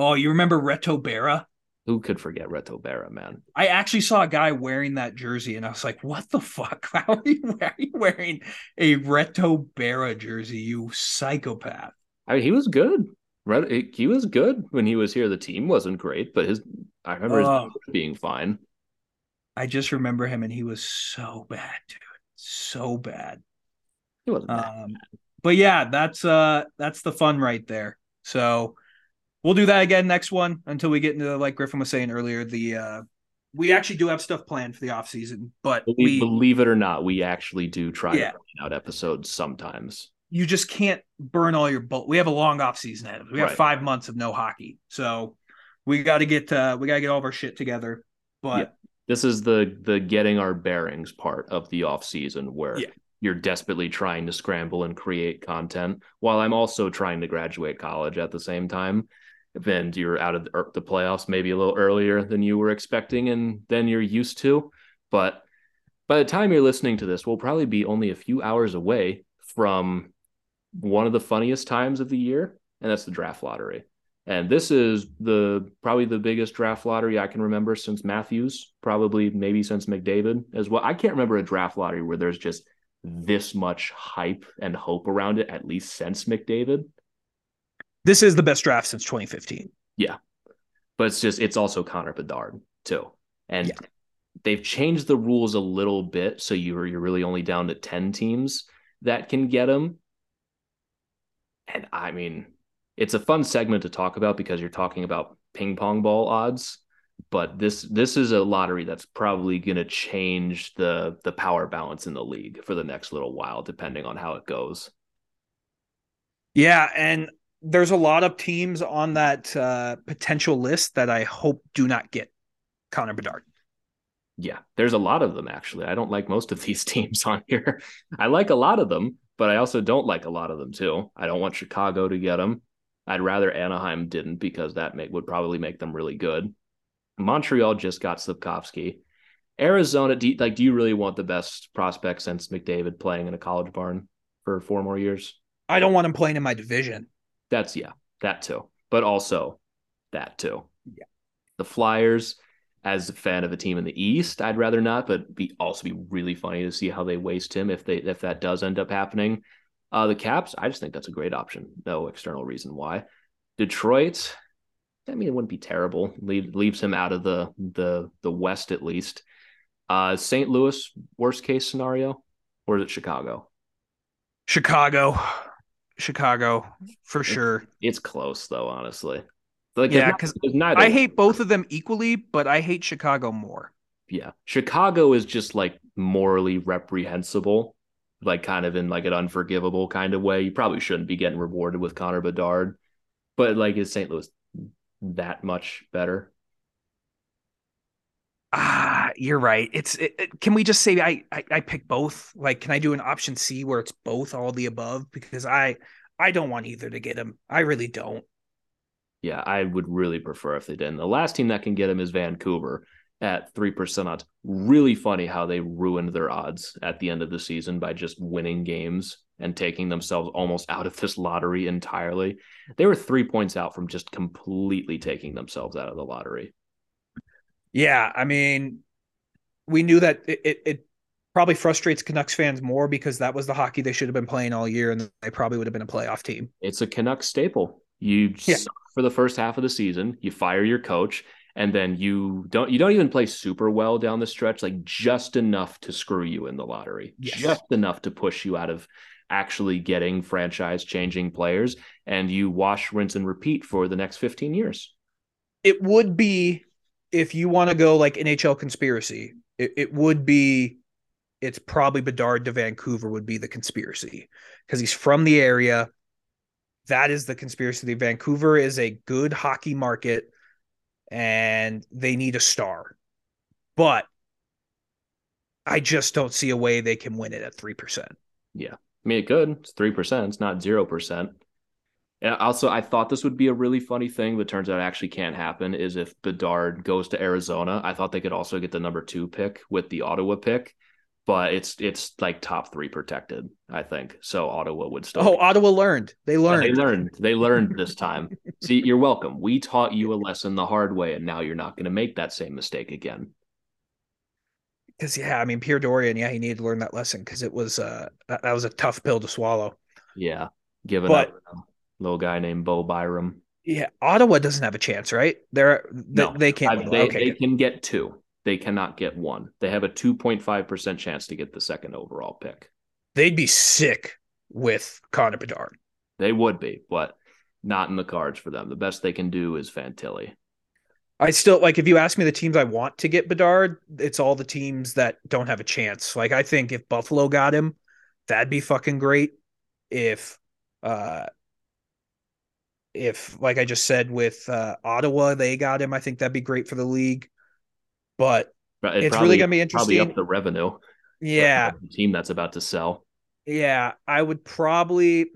Oh, you remember Reto Berra? Who could forget Reto Berra, man? I actually saw a guy wearing that jersey, and I was like, "What the fuck? How are you, are you wearing a Reto Berra jersey? You psychopath!" I mean, he was good. He was good when he was here. The team wasn't great, but his I remember uh, his being fine. I just remember him, and he was so bad, dude, so bad. He wasn't um, But yeah, that's uh that's the fun right there. So we'll do that again next one until we get into like Griffin was saying earlier. The uh we actually do have stuff planned for the off season, but believe, we, believe it or not, we actually do try yeah. out episodes sometimes. You just can't burn all your bolt. We have a long off season ahead. of us. We have right. five months of no hockey, so we got to get uh we got to get all of our shit together. But yeah. this is the the getting our bearings part of the off season where yeah. you're desperately trying to scramble and create content while I'm also trying to graduate college at the same time and you're out of er, the playoffs maybe a little earlier than you were expecting and then you're used to. But by the time you're listening to this, we'll probably be only a few hours away from one of the funniest times of the year, and that's the draft lottery. And this is the probably the biggest draft lottery I can remember since Matthews, probably maybe since McDavid as well. I can't remember a draft lottery where there's just this much hype and hope around it, at least since McDavid this is the best draft since 2015. Yeah. But it's just it's also Connor Bedard too. And yeah. they've changed the rules a little bit so you're you're really only down to 10 teams that can get him. And I mean, it's a fun segment to talk about because you're talking about ping pong ball odds, but this this is a lottery that's probably going to change the the power balance in the league for the next little while depending on how it goes. Yeah, and there's a lot of teams on that uh, potential list that I hope do not get Connor Bedard. Yeah, there's a lot of them actually. I don't like most of these teams on here. I like a lot of them, but I also don't like a lot of them too. I don't want Chicago to get them. I'd rather Anaheim didn't because that make, would probably make them really good. Montreal just got Slafkovsky. Arizona, do you, like, do you really want the best prospect since McDavid playing in a college barn for four more years? I don't want him playing in my division. That's yeah, that too. But also that too. Yeah. The Flyers, as a fan of a team in the East, I'd rather not, but be also be really funny to see how they waste him if they if that does end up happening. Uh, the Caps, I just think that's a great option. No external reason why. Detroit, I mean, it wouldn't be terrible. Leave, leaves him out of the the the West at least. Uh, St. Louis, worst case scenario, or is it Chicago? Chicago. Chicago for sure. It's close though, honestly. Like, yeah, because I hate both of them equally, but I hate Chicago more. Yeah, Chicago is just like morally reprehensible, like kind of in like an unforgivable kind of way. You probably shouldn't be getting rewarded with Connor Bedard, but like is St. Louis that much better? Ah, you're right. It's it, it, can we just say I, I I pick both? Like, can I do an option C where it's both all the above? Because I I don't want either to get him. I really don't. Yeah, I would really prefer if they didn't. The last team that can get him is Vancouver at three percent odds. Really funny how they ruined their odds at the end of the season by just winning games and taking themselves almost out of this lottery entirely. They were three points out from just completely taking themselves out of the lottery. Yeah, I mean, we knew that it, it, it probably frustrates Canucks fans more because that was the hockey they should have been playing all year, and they probably would have been a playoff team. It's a Canucks staple. You yeah. for the first half of the season, you fire your coach, and then you don't you don't even play super well down the stretch, like just enough to screw you in the lottery, yes. just enough to push you out of actually getting franchise changing players, and you wash, rinse, and repeat for the next fifteen years. It would be if you want to go like NHL conspiracy, it, it would be it's probably Bedard to Vancouver would be the conspiracy because he's from the area. That is the conspiracy. Vancouver is a good hockey market and they need a star. But I just don't see a way they can win it at 3%. Yeah. I mean, it could. It's 3%. It's not 0%. Also, I thought this would be a really funny thing, but turns out it actually can't happen. Is if Bedard goes to Arizona, I thought they could also get the number two pick with the Ottawa pick, but it's it's like top three protected, I think. So Ottawa would still. Oh, Ottawa learned. They learned. They learned. They learned this time. See, you're welcome. We taught you a lesson the hard way, and now you're not going to make that same mistake again. Because yeah, I mean Pierre Dorion, yeah, he needed to learn that lesson because it was uh that, that was a tough pill to swallow. Yeah, giving But- up little guy named Bo Byram. Yeah, Ottawa doesn't have a chance, right? They're they, No, they can't. I- they okay, they can get two. They cannot get one. They have a 2.5% chance to get the second overall pick. they'd be sick with Connor Bedard. They would be, but not in the cards for them. The best they can do is Fantilli. I still like if you ask me the teams I want to get Bedard, it's all the teams that don't have a chance. Like I think if Buffalo got him, that'd be fucking great. If uh if like I just said with uh Ottawa, they got him, I think that'd be great for the league. But it'd It's really gonna be interesting. Probably up the revenue. yeah, the team that's about to sell. Yeah, I would probably.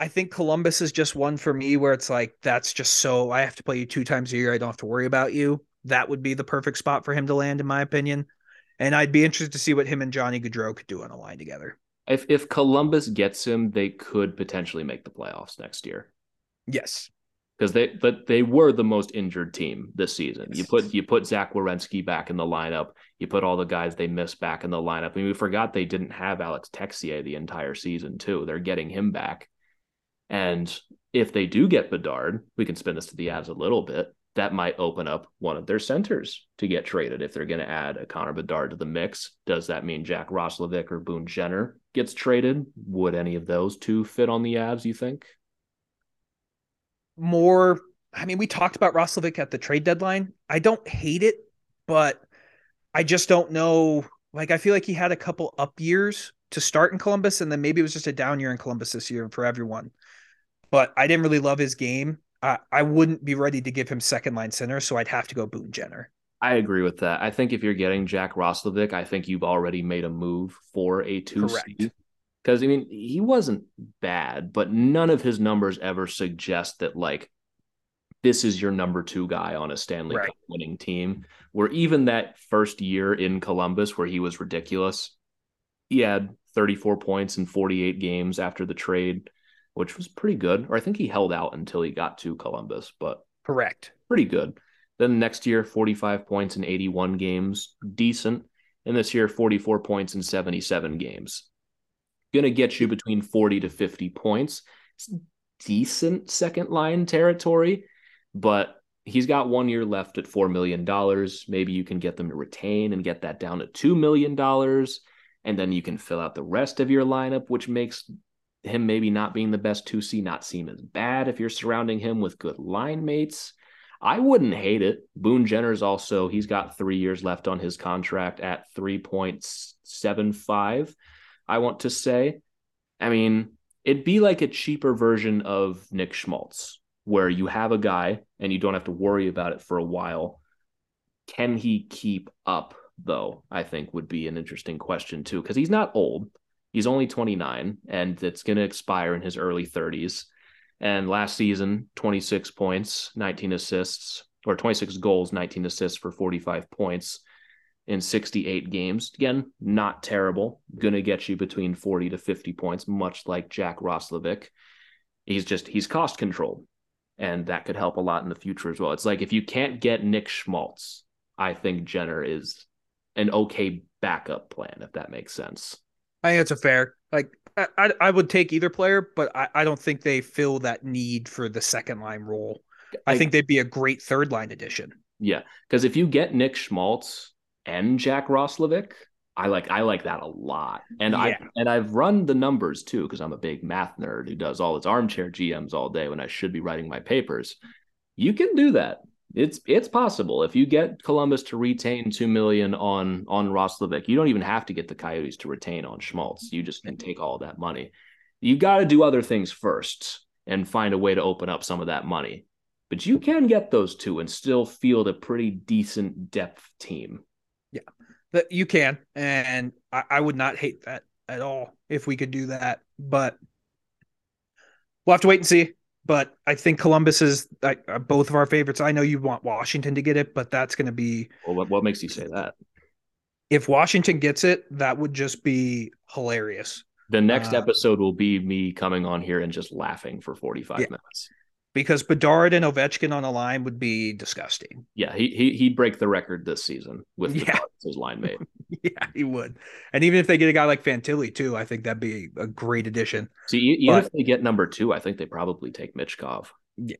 I think Columbus is just one for me where it's like that's just so I have to play you two times a year. I don't have to worry about you. That would be the perfect spot for him to land, in my opinion. And I'd be interested to see what him and Johnny Gaudreau could do on a line together. If if Columbus gets him, they could potentially make the playoffs next year Yes, because they but they were the most injured team this season. You put you put Zach Werenski back in the lineup. You put all the guys they missed back in the lineup. I mean, we forgot they didn't have Alex Texier the entire season too. They're getting him back, and if they do get Bedard, we can spin this to the ads a little bit. That might open up one of their centers to get traded if they're going to add a Connor Bedard to the mix. Does that mean Jack Roslovic or Boone Jenner gets traded? Would any of those two fit on the Avs, you think? More. I mean, we talked about Roslovic at the trade deadline. I don't hate it, but I just don't know. Like, I feel like he had a couple up years to start in Columbus, and then maybe it was just a down year in Columbus this year for everyone. But I didn't really love his game. I, I wouldn't be ready to give him second line center, so I'd have to go Boone Jenner. I agree with that. I think if you're getting Jack Roslovic, I think you've already made a move for a two Correct. Because I mean, he wasn't bad, but none of his numbers ever suggest that like this is your number two guy on a Stanley Right. Cup winning team. Where even that first year in Columbus, where he was ridiculous, he had 34 points in 48 games after the trade, which was pretty good. Or I think he held out until he got to Columbus, but Correct. pretty good. Then next year, 45 points in 81 games, decent. And this year, 44 points in 77 games. Going to get you between 40 to 50 points. It's decent second line territory, but he's got one year left at $4 million. Maybe you can get them to retain and get that down to $2 million. And then you can fill out the rest of your lineup, which makes him maybe not being the best 2C not seem as bad if you're surrounding him with good line mates. I wouldn't hate it. Boone Jenner's also, he's got three years left on his contract at 3.75, I want to say. I mean, it'd be like a cheaper version of Nick Schmaltz, where you have a guy and you don't have to worry about it for a while. Can he keep up, though? I think would be an interesting question, too, because he's not old. He's only 29 and it's going to expire in his early 30s. And last season, 26 points, 19 assists, or 26 goals, 19 assists for 45 points in 68 games. Again, not terrible. Going to get you between 40 to 50 points, much like Jack Roslovic. He's just, he's cost controlled. And that could help a lot in the future as well. It's like if you can't get Nick Schmaltz, I think Jenner is an okay backup plan, if that makes sense. I think it's a fair. Like, I, I, I would take either player, but I, I don't think they fill that need for the second line role. I Like- think they'd be a great third line addition. Yeah, because if you get Nick Schmaltz and Jack Roslovic, I like I like that a lot, and I and I've run the numbers too because I'm a big math nerd who does all his armchair GMs all day when I should be writing my papers. You can do that. It's it's possible if you get Columbus to retain two million on on Roslovic. You don't even have to get the Coyotes to retain on Schmaltz. You just can take all that money. You got to do other things first and find a way to open up some of that money but you can get those two and still field a pretty decent depth team. That you can, and I, I would not hate that at all if we could do that. But we'll have to wait and see. But I think Columbus is I, uh, both of our favorites. I know you want Washington to get it, but that's going to be Well, what, what makes you say that? If Washington gets it, that would just be hilarious. The next Uh, episode will be me coming on here and just laughing for 45 Yeah. minutes. Because Bedard and Ovechkin on a line would be disgusting. Yeah, he, he he'd break the record this season with Yeah. his line mate. Yeah, he would. And even if they get a guy like Fantilli too, I think that'd be a great addition. See, even But- if they get number two, I think they probably take Michkov. Yeah,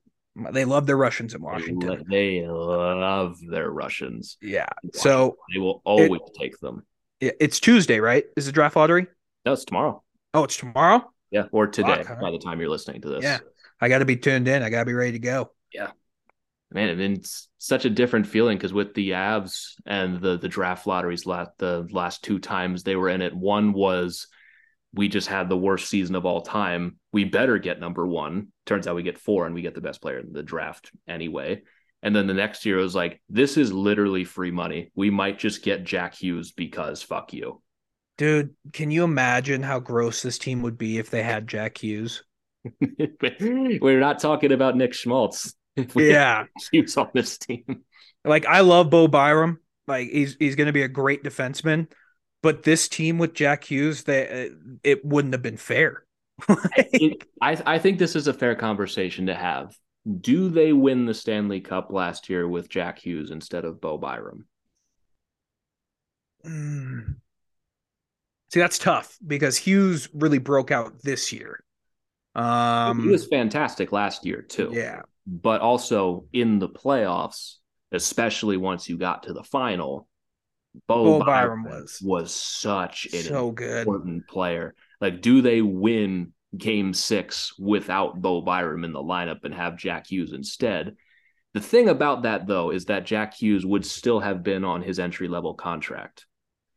They love their Russians in Washington. lo- they love their Russians. Yeah. So They will always take them. it's Tuesday, right? Is the draft lottery? No, it's tomorrow. Oh, it's tomorrow. Yeah, or today Fuck, by the time you're listening to this. Yeah. I got to be tuned in. I got to be ready to go. Yeah, man, and it's such a different feeling because with the Avs and the the draft lotteries last the last two times they were in it, one was we just had the worst season of all time. We better get number one. Turns out we get four, and we get the best player in the draft anyway. And then the next year it was like, this is literally free money. We might just get Jack Hughes because fuck you. Dude, can you imagine how gross this team would be if they had Jack Hughes? We're not talking about Nick Schmaltz. Yeah. Hughes on this team. Like I love Bo Byram. Like he's he's going to be a great defenseman, but this team with Jack Hughes, they it wouldn't have been fair. I I think this is a fair conversation to have. Do they win the Stanley Cup last year with Jack Hughes instead of Bo Byram? Mm. See, that's tough because Hughes really broke out this year. Um, he was fantastic last year too. yeah, But also in the playoffs, especially once you got to the final, Bo, Bo Byram, Byram was was such an so good. important player. Like, do they win game six without Bo Byram in the lineup and have Jack Hughes instead? The thing about that, though, is that Jack Hughes would still have been on his entry level contract.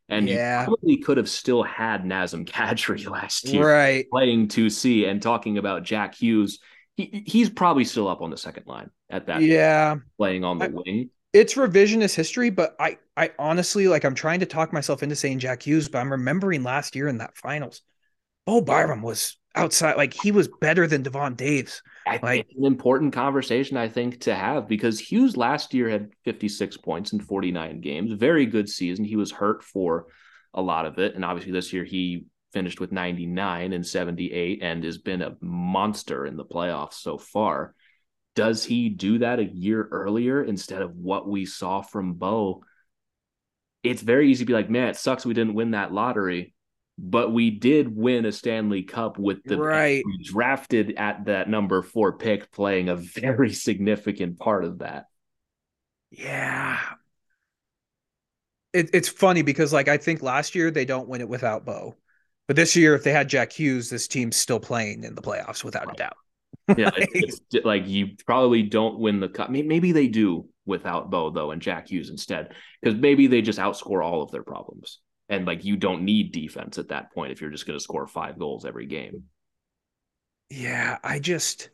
And Yeah. you probably could have still had Nazem Kadri last year Right. playing 2C and talking about Jack Hughes. He, he's probably still up on the second line at that Yeah. playing on the I- wing. It's revisionist history, but I, I honestly like I'm trying to talk myself into saying Jack Hughes, but I'm remembering last year in that finals, Bo Byram was outside, like he was better than Devon Toews. I Like- it's an important conversation, I think, to have because Hughes last year had 56 points in 49 games. Very good season. He was hurt for a lot of it. And obviously, this year he finished with 99 and 78 and has been a monster in the playoffs so far. Does he do that a year earlier instead of what we saw from Bo? It's very easy to be like, man, it sucks we didn't win that lottery, but we did win a Stanley Cup with the Right. drafted at that number four pick, playing a very significant part of that. Yeah. It, it's funny because like I think last year they don't win it without Bo. But this year, if they had Jack Hughes, this team's still playing in the playoffs without a doubt. Yeah, it's, it's like you probably don't win the cup. Maybe they do without Bo though, and Jack Hughes instead, because maybe they just outscore all of their problems, and like you don't need defense at that point if you're just going to score five goals every game. Yeah, I just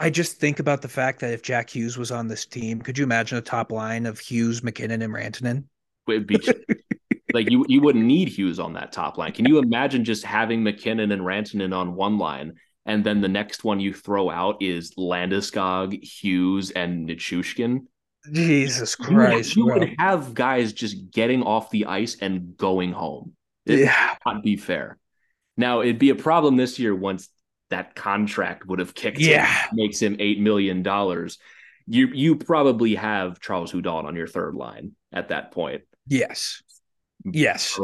I just think about the fact that if Jack Hughes was on this team, could you imagine a top line of Hughes, MacKinnon, and Rantanen? It'd be like you you wouldn't need Hughes on that top line. Can you imagine just having MacKinnon and Rantanen on one line, and then the next one you throw out is Landeskog, Hughes, and Nichushkin? Jesus You would- Christ. you bro. would have guys just getting off the ice and going home. It Yeah. would not be fair. Now it'd be a problem this year once that contract would have kicked. in, Yeah. makes him eight million dollars. You you probably have Charles Hudon on your third line at that point. Yes. Yes.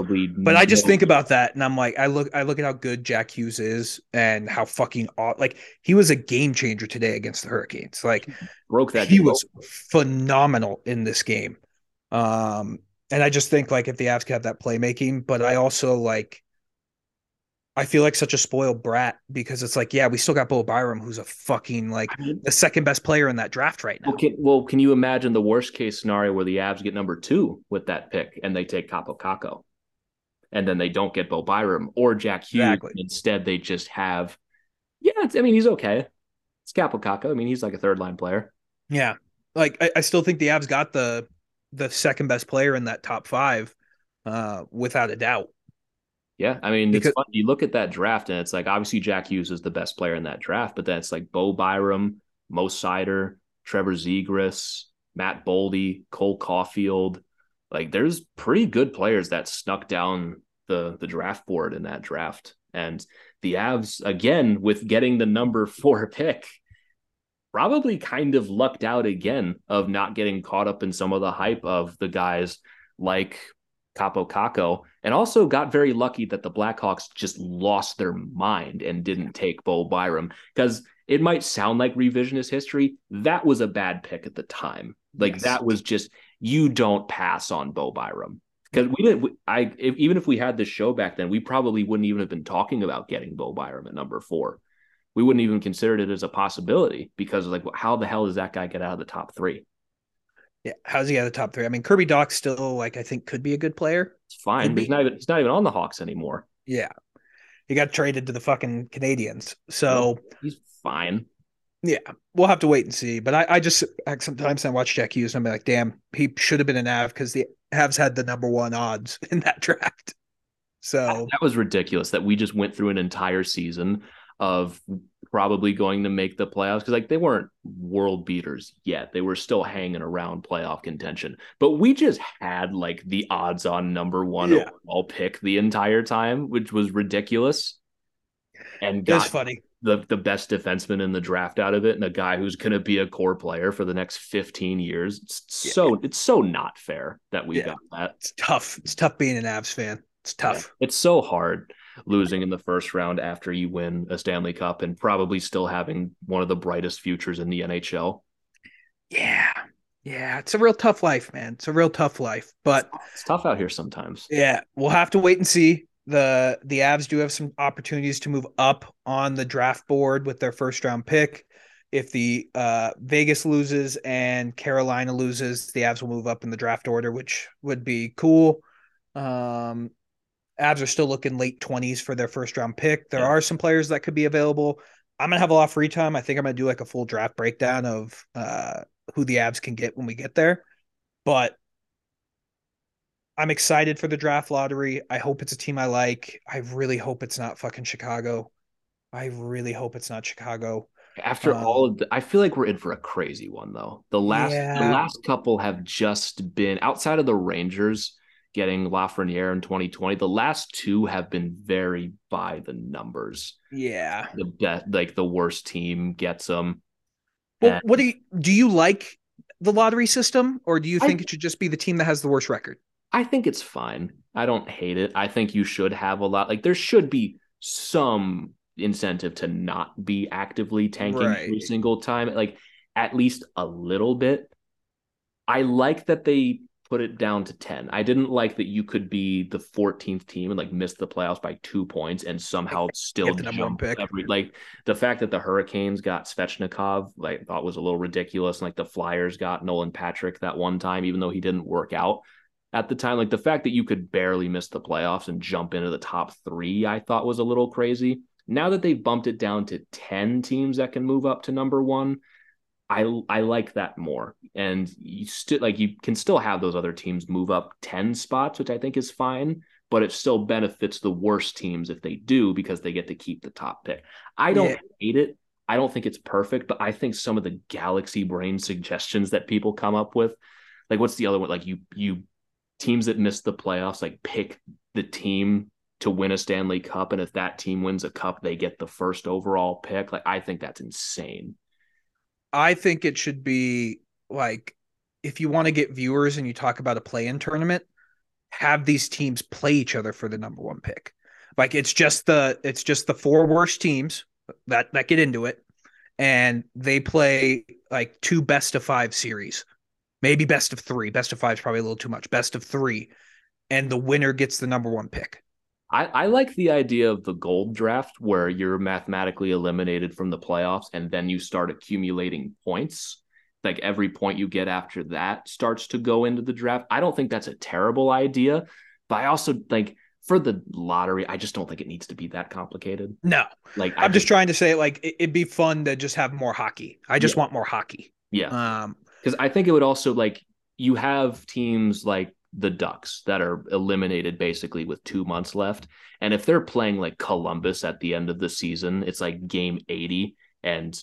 But I just think about that and I'm like, I look I look at how good Jack Hughes is and how fucking aw- like he was a game changer today against the Hurricanes. Like broke that. he deal. was phenomenal in this game. Um, and I just think like if the Avs could have that playmaking, but I also like I feel like such a spoiled brat because it's like, yeah, we still got Bo Byram, who's a fucking like I mean, the second best player in that draft right now. Well can, well, can you imagine the worst case scenario where the Avs get number two with that pick and they take Kaapo Kakko, and then they don't get Bo Byram or Jack Hughes. Exactly. Instead, they just have, yeah. It's, I mean, he's okay. It's Kaapo Kakko. I mean, he's like a third line player. Yeah. Like I, I still think the Avs got the the second best player in that top five, uh, without a doubt. Yeah, I mean, Because-. You look at that draft, and it's like obviously Jack Hughes is the best player in that draft, but then it's like Bo Byram, Mo Seider, Trevor Zegras, Matt Boldy, Cole Caufield, like there's pretty good players that snuck down the the draft board in that draft. And the Avs, again, with getting the number four pick, probably kind of lucked out again of not getting caught up in some of the hype of the guys like Kaapo Kakko, and also got very lucky that the Blackhawks just lost their mind and didn't take Bo Byram because it might sound like revisionist history. That was a bad pick at the time. Like yes. that was just you don't pass on Bo Byram because we didn't. I if, even if we had this show back then, we probably wouldn't even have been talking about getting Bo Byram at number four. We wouldn't even considered it as a possibility because like how the hell does that guy get out of the top three? Yeah, how's he at the top three? I mean, Kirby Dach still like I think could be a good player. It's fine, he's not even he's not even on the Hawks anymore. Yeah, he got traded to the fucking Canadiens, so he's fine. Yeah, we'll have to wait and see. But I, I just sometimes I watch Jack Hughes and I'm like, damn, he should have been an Av because the Avs had the number one odds in that draft. So that was ridiculous that we just went through an entire season of probably going to make the playoffs because like they weren't world beaters yet. They were still hanging around playoff contention. But we just had like the odds on number one yeah. overall pick the entire time, which was ridiculous. And got funny. The, the best defenseman in the draft out of it and a guy who's going to be a core player for the next 15 years. It's so it's so not fair that we yeah. got that. It's tough. It's tough being an Avs fan. It's tough. Yeah. It's so hard losing in the first round after you win a Stanley Cup and probably still having one of the brightest futures in the NHL. Yeah. Yeah, it's a real tough life, man. It's a real tough life, but it's tough out here sometimes. Yeah, we'll have to wait and see. The the Avs do have some opportunities to move up on the draft board with their first round pick. If the uh, Vegas loses and Carolina loses, the Avs will move up in the draft order, which would be cool. Um, Avs are still looking late 20s for their first round pick. There yeah. are some players that could be available. I'm gonna have a lot of free time. I think I'm gonna do like a full draft breakdown of uh, who the Avs can get when we get there. But I'm excited for the draft lottery. I hope it's a team I like. I really hope it's not fucking Chicago. I really hope it's not Chicago. After um, all of the, I feel like we're in for a crazy one though. The last yeah. the last couple have just been outside of the Rangers getting Lafreniere in 2020. The last two have been very by the numbers. Yeah. The best, like the worst team gets them. Well, and, what do you do? You like the lottery system, or do you think I, it should just be the team that has the worst record? I think it's fine. I don't hate it. I think you should have a lot. Like there should be some incentive to not be actively tanking right. every single time. Like at least a little bit. I like that they put it down to 10. I didn't like that you could be the 14th team and like miss the playoffs by two points and somehow still jump every like the fact that the Hurricanes got Svechnikov, like thought was a little ridiculous. And like the Flyers got Nolan Patrick that one time, even though he didn't work out at the time. Like the fact that you could barely miss the playoffs and jump into the top three, I thought was a little crazy. Now that they've bumped it down to 10 teams that can move up to number one, I I like that more. And you still like you can still have those other teams move up 10 spots, which I think is fine, but it still benefits the worst teams if they do because they get to keep the top pick. I don't yeah. hate it. I don't think it's perfect, but I think some of the galaxy brain suggestions that people come up with, like what's the other one? Like you you teams that miss the playoffs, like pick the team to win a Stanley Cup, and if that team wins a cup, they get the first overall pick. Like I think that's insane. I think it should be like if you want to get viewers and you talk about a play-in tournament, have these teams play each other for the number one pick. Like it's just the it's just the four worst teams that that get into it, and they play like two best of five series, maybe best of three. Best of five is probably a little too much. Best of three, and the winner gets the number one pick. I, I like the idea of the gold draft where you're mathematically eliminated from the playoffs and then you start accumulating points. Like every point you get after that starts to go into the draft. I don't think that's a terrible idea, but I also like for the lottery, I just don't think it needs to be that complicated. No, like I'm just, just trying to say, like it'd be fun to just have more hockey. I just yeah. want more hockey. Yeah, um, because I think it would also like you have teams like the Ducks that are eliminated basically with two months left. And if they're playing like Columbus at the end of the season, it's like game 80. And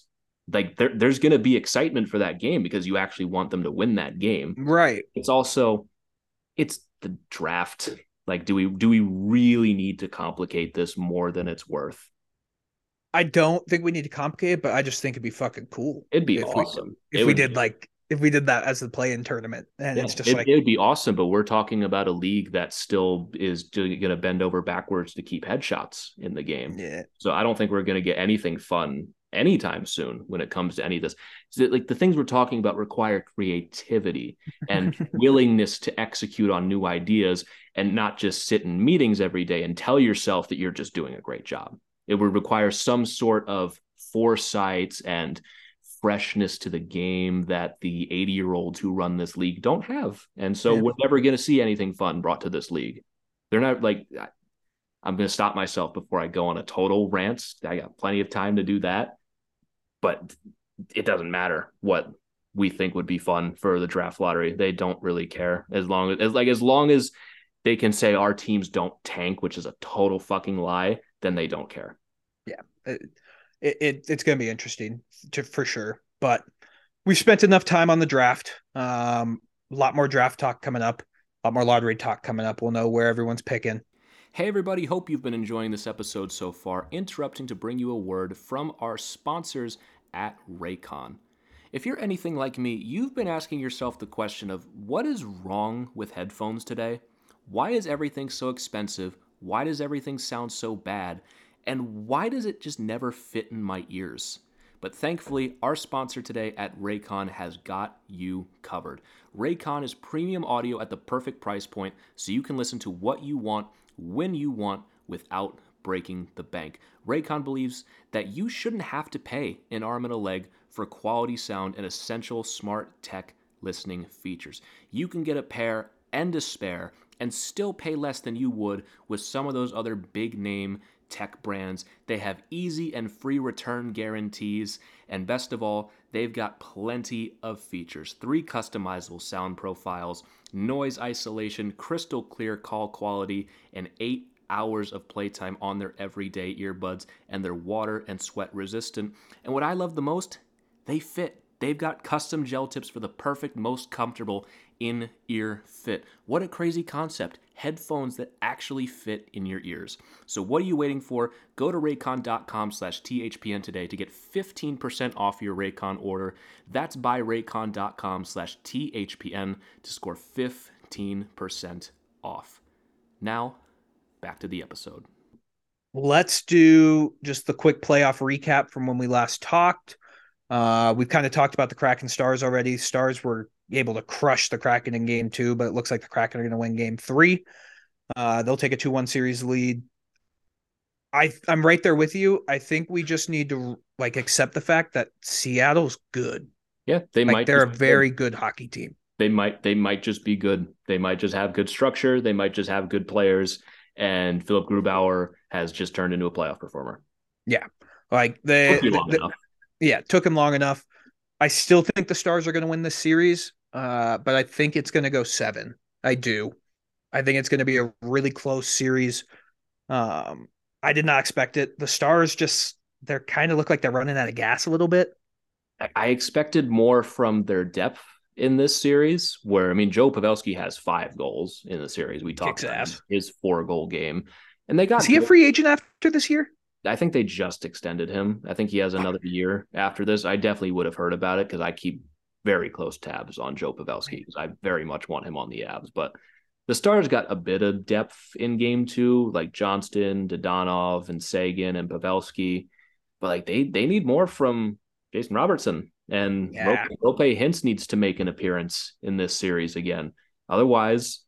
like there, there's going to be excitement for that game because you actually want them to win that game. Right. It's also, it's the draft. Like, do we do we really need to complicate this more than it's worth? I don't think we need to complicate it, but I just think it'd be fucking cool. It'd be if awesome We, if it we did be. like if we did that as the play in tournament. And Yeah, it's just it, like it would be awesome, but we're talking about a league that still is going to bend over backwards to keep headshots in the game. yeah. So I don't think we're going to get anything fun anytime soon when it comes to any of this. So, like the things we're talking about require creativity and willingness to execute on new ideas and not just sit in meetings every day and tell yourself that you're just doing a great job. It would require some sort of foresight and freshness to the game that the 80 year olds who run this league don't have. And so Yeah. we're never going to see anything fun brought to this league. They're not like, I'm going to stop myself before I go on a total rant. I got plenty of time to do that. But it doesn't matter what we think would be fun for the draft lottery. They don't really care as long as, as like as long as they can say our teams don't tank, which is a total fucking lie, then they don't care. It, it it's going to be interesting to, for sure. But we've spent enough time on the draft. Um, a lot more draft talk coming up. A lot more lottery talk coming up. We'll know where everyone's picking. Hey, everybody, hope you've been enjoying this episode so far. Interrupting to bring you a word from our sponsors at Raycon. If you're anything like me, you've been asking yourself the question of what is wrong with headphones today? Why is everything so expensive? Why does everything sound so bad? And why does it just never fit in my ears? But thankfully, our sponsor today at Raycon has got you covered. Raycon is premium audio at the perfect price point so you can listen to what you want when you want without breaking the bank. Raycon believes that you shouldn't have to pay an arm and a leg for quality sound and essential smart tech listening features. You can get a pair and a spare and still pay less than you would with some of those other big name tech brands. They have easy and free return guarantees. And best of all, they've got plenty of features three customizable sound profiles, noise isolation, crystal clear call quality, and eight hours of playtime on their everyday earbuds, and they're water and sweat resistant. And what I love the most, they fit. They've got custom gel tips for the perfect, most comfortable in ear fit. What a crazy concept. Headphones that actually fit in your ears. So what are you waiting for? Go to raycon.com slash THPN today to get 15% off your Raycon order. That's by raycon.com slash THPN to score 15% off. Now, back to the episode. Let's do just the quick playoff recap from when we last talked. Uh, we've kind of talked about the Kraken Stars already. Stars were able to crush the Kraken in game two, but it looks like the Kraken are going to win game three. Uh, they'll take a 2 1 series lead. I, I'm right there with you. I think we just need to like accept the fact that Seattle's good. Yeah, they Like might they're a just be good. very good hockey team. they might they might just be good. They might just have good structure. They might just have good players. And Philipp Grubauer has just turned into a playoff performer. Yeah, like they, Took you long the- enough. yeah, it took him long enough. I still think the Stars are going to win this series, uh, but I think it's going to go seven. I do. I think it's going to be a really close series. Um, I did not expect it. The Stars just they're kind of look like they're running out of gas a little bit. I- expected more from their depth in this series. Where I mean, Joe Pavelski has five goals in the series. We talked about his four goal game, and they got. Is he a free agent after this year? I think they just extended him. I think he has another year after this. I definitely would have heard about it because I keep very close tabs on Joe Pavelski because I very much want him on the Avs. But the Stars got a bit of depth in game two, like Johnston, Dadonov, and Seguin and Pavelski. But like they they need more from Jason Robertson and Yeah. Roope Hintz needs to make an appearance in this series again. Otherwise,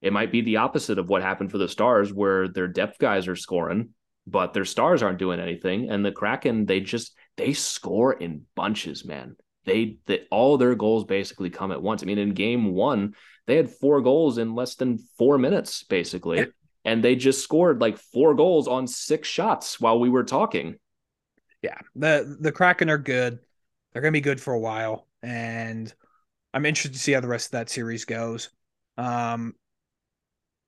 it might be the opposite of what happened for the Stars, where their depth guys are scoring, but their stars aren't doing anything. And the Kraken, they just they score in bunches, man. They that all their goals basically come at once. I mean, in game one, they had four goals in less than four minutes, basically. Yeah. And they just scored like four goals on six shots while we were talking. Yeah, the the Kraken are good. They're going to be good for a while, and I'm interested to see how the rest of that series goes. Um,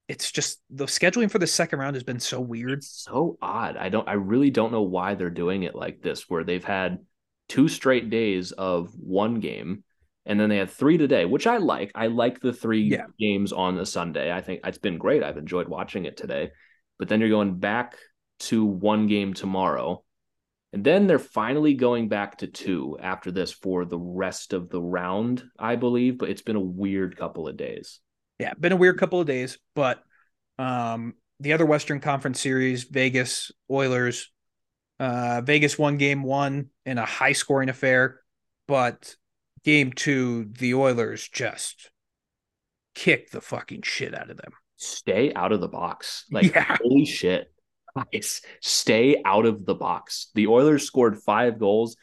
it's just the scheduling for the second round has been so weird. It's so odd. I don't I really don't know why they're doing it like this, where they've had two straight days of one game, and then they had three today, which I like. I like the three Yeah. games on the Sunday. I think it's been great. I've enjoyed watching it today. But then you're going back to one game tomorrow. And then they're finally going back to two after this for the rest of the round, I believe. But it's been a weird couple of days. Yeah, been a weird couple of days, but um the other Western Conference series, Vegas Oilers, uh Vegas won game 1 in a high scoring affair, but game 2 the Oilers just kicked the fucking shit out of them. Stay out of the box. Like, Yeah. holy shit. Guys, stay out of the box. The Oilers scored five goals.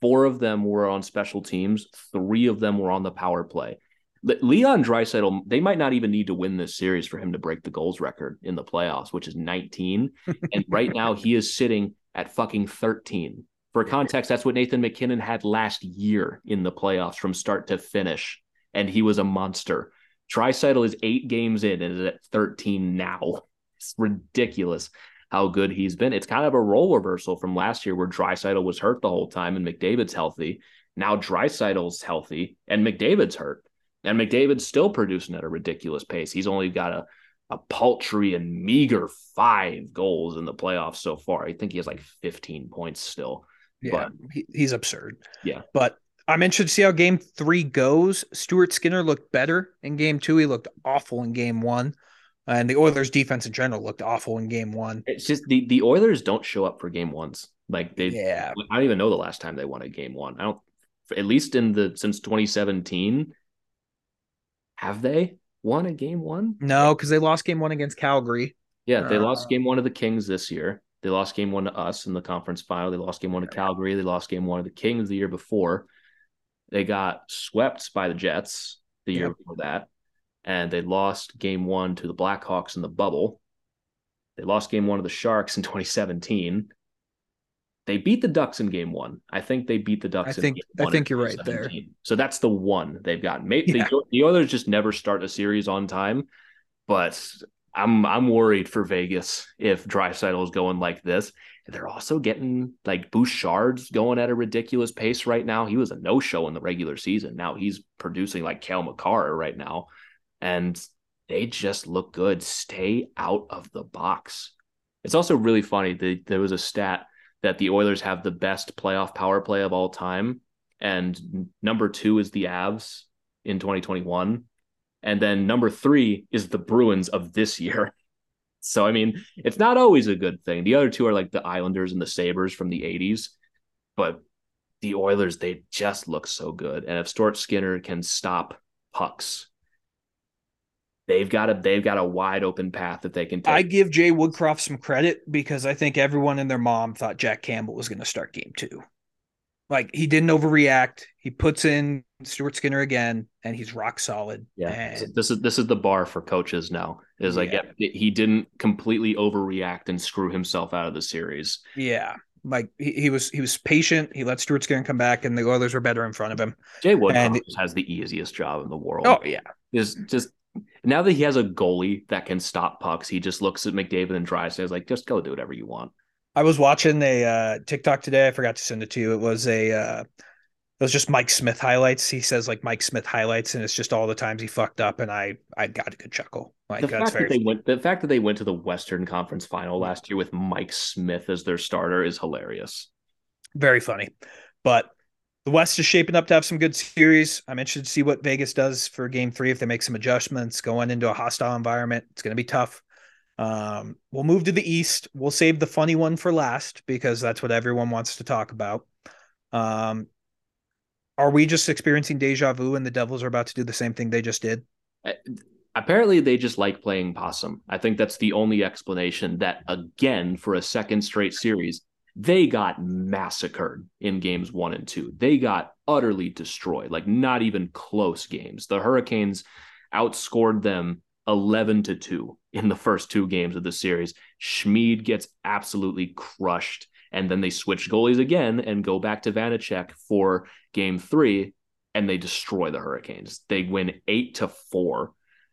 Four of them were on special teams. Three of them were on the power play. Le- Leon Draisaitl, they might not even need to win this series for him to break the goals record in the playoffs, which is 19. and right now he is sitting at fucking 13. For context, that's what Nathan MacKinnon had last year in the playoffs from start to finish, and he was a monster. Draisaitl is eight games in and is at 13 now. It's ridiculous how good he's been. It's kind of a role reversal from last year where Draisaitl was hurt the whole time and McDavid's healthy. Now Draisaitl's healthy and McDavid's hurt. And McDavid's still producing at a ridiculous pace. He's only got a, a paltry and meager five goals in the playoffs so far. I think he has like 15 points still. Yeah, he, he's absurd. Yeah. But I'm interested to see how game three goes. Stuart Skinner looked better in game two. He looked awful in game one. And the Oilers defense in general looked awful in game one. It's just the, the Oilers don't show up for game ones. Like they, Yeah. I don't even know the last time they won a game one. I don't, at least in the since 2017, have they won a game one? No, because they lost game one against Calgary. Yeah, they Uh, lost game one of the Kings this year. They lost game one to us in the conference final. They lost game one to Calgary. They lost game one of the Kings the year before. They got swept by the Jets the year Yep. before that. And they lost game one to the Blackhawks in the bubble. They lost game one of the Sharks in 2017. They beat the Ducks in game one. I think they beat the Ducks. I in think- I think you're right there. So that's the one they've got. Maybe Yeah. the, the Oilers just never start a series on time, but I'm I'm worried for Vegas if Draisaitl is going like this. They're also getting like Bouchard's going at a ridiculous pace right now. He was a no show in the regular season. Now he's producing like Cale Makar right now, and they just look good. Stay out of the box. It's also really funny. that there was a stat that the Oilers have the best playoff power play of all time, and number two is the Avs in 2021. And then number three is the Bruins of this year. So, I mean, it's not always a good thing. The other two are like the Islanders and the Sabres from the 80s. But the Oilers, they just look so good. And if Stuart Skinner can stop pucks, they've got a they've got a wide open path that they can take. I give Jay Woodcroft some credit because I think everyone and their mom thought Jack Campbell was going to start game two. Like he didn't overreact. He puts in Stuart Skinner again, and he's rock solid. Yeah, And this is this is the bar for coaches now. Is like Yeah. he didn't completely overreact and screw himself out of the series. yeah, like he, he was he was patient. He let Stuart Skinner come back, and the Oilers were better in front of him. Jay Woodcroft And- has the easiest job in the world. Oh yeah, is just now that he has a goalie that can stop pucks, he just looks at McDavid and Dry He's like, just go do whatever you want. I was watching a uh, TikTok today. I forgot to send it to you. It was a uh, it was just Mike Smith highlights. He says like Mike Smith highlights, and it's just all the times he fucked up, and I I got a good chuckle. Like the that's fact very that they went, the fact that they went to the Western Conference Final last year with Mike Smith as their starter is hilarious. very funny. But the West is shaping up to have some good series. I'm interested to see what Vegas does for game three if they make some adjustments going into a hostile environment. It's going to be tough. Um, we'll move to the East. We'll save the funny one for last because that's what everyone wants to talk about. Um, are we just experiencing deja vu and the Devils are about to do the same thing they just did? Apparently, they just like playing possum. I think that's the only explanation. That again, for a second straight series, they got massacred in games one and two. They got utterly destroyed, like not even close games. The Hurricanes outscored them 11 to 2 in the first two games of the series. Schmid gets absolutely crushed. And then they switch goalies again and go back to Vanecek for game three, and they destroy the Hurricanes. They win eight to four.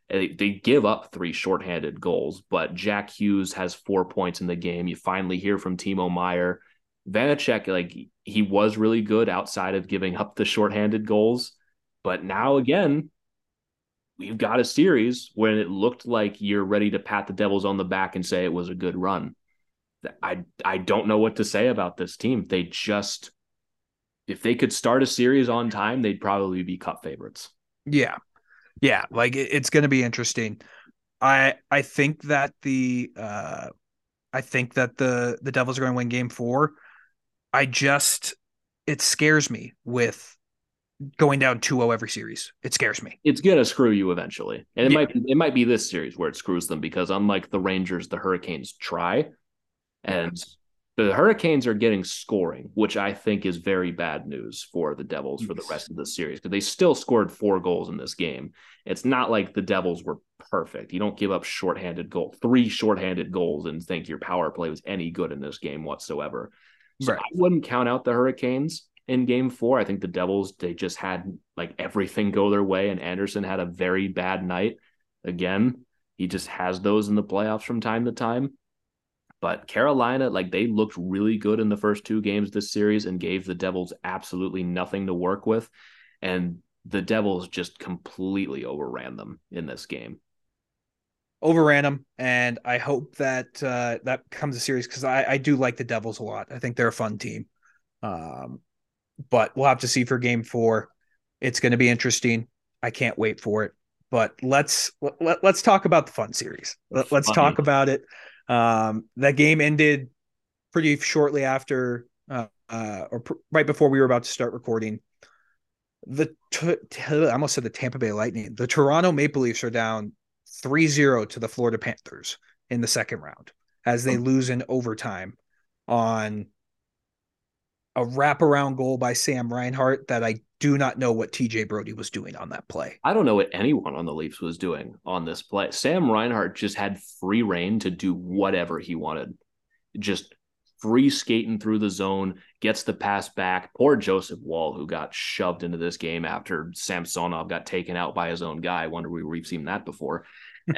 They, they give up three shorthanded goals, but Jack Hughes has four points in the game. You finally hear from Timo Meier. Vanecek, like he was really good outside of giving up the shorthanded goals, But now again, we've got a series when it looked like you're ready to pat the Devils on the back and say it was a good run. I I don't know what to say about this team. They just if they could start a series on time, they'd probably be cup favorites. Yeah. Yeah, like it, it's going to be interesting. I I think that the uh I think that the the Devils are going to win game 4. I just it scares me with going down 2-0 every series. It scares me. It's gonna screw you eventually. And it yeah. might it might be this series where it screws them because unlike the Rangers, the Hurricanes try. And the Hurricanes are getting scoring, which I think is very bad news for the Devils for the rest of the series because they still scored four goals in this game. It's not like the Devils were perfect. You don't give up shorthanded goal, three shorthanded goals, and think your power play was any good in this game whatsoever. So right. I wouldn't count out the Hurricanes in game four. I think the Devils, they just had like everything go their way, and Anderson had a very bad night. Again, he just has those in the playoffs from time to time. But Carolina, like they looked really good in the first two games of this series and gave the Devils absolutely nothing to work with. And the Devils just completely overran them in this game. Overran them, and I hope that uh, that comes a series because I, I do like the Devils a lot. I think they're a fun team. Um, but we'll have to see for Game Four. It's going to be interesting. I can't wait for it. But let's let, let's talk about the fun series. Let, us talk about it. Um, that game ended pretty shortly after, uh, uh, or pr- right before we were about to start recording. The t- t- I almost said the Tampa Bay Lightning. The Toronto Maple Leafs are down 3-0 to the Florida Panthers in the second round as they lose in overtime on a wraparound goal by Sam Reinhart that I do not know what TJ Brodie was doing on that play. I don't know what anyone on the Leafs was doing on this play. Sam Reinhart just had free reign to do whatever he wanted. Just free skating through the zone, gets the pass back. Poor Joseph Woll, who got shoved into this game after Samsonov got taken out by his own guy. I wonder we, we've seen that before.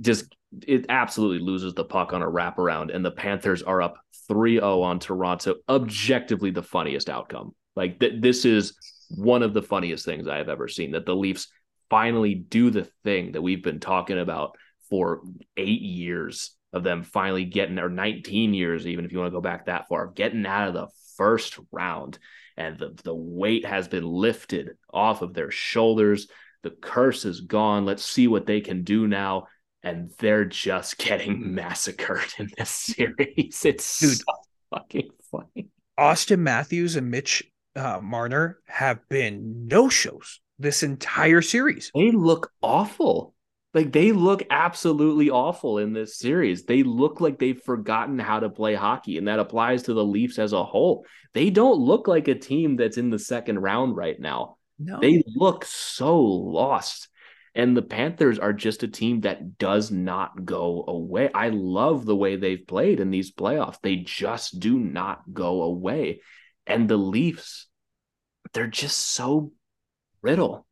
just it absolutely loses the puck on a wraparound, and the Panthers are up 3-0 on Toronto. Objectively the funniest outcome. Like th- this is one of the funniest things I have ever seen that the Leafs finally do the thing that we've been talking about for eight years of them finally getting, or 19 years, even if you want to go back that far, getting out of the first round. And the, the weight has been lifted off of their shoulders. The curse is gone. Let's see what they can do now. And they're just getting massacred in this series. It's Dude, so fucking funny. Auston Matthews and Mitch uh, Marner have been no shows this entire series. They look awful. Like they look absolutely awful in this series. They look like they've forgotten how to play hockey, and that applies to the Leafs as a whole. They don't look like a team that's in the second round right now. No. They look so lost. And the Panthers are just a team that does not go away. I love the way they've played in these playoffs. They just do not go away. And the Leafs, they're just so brittle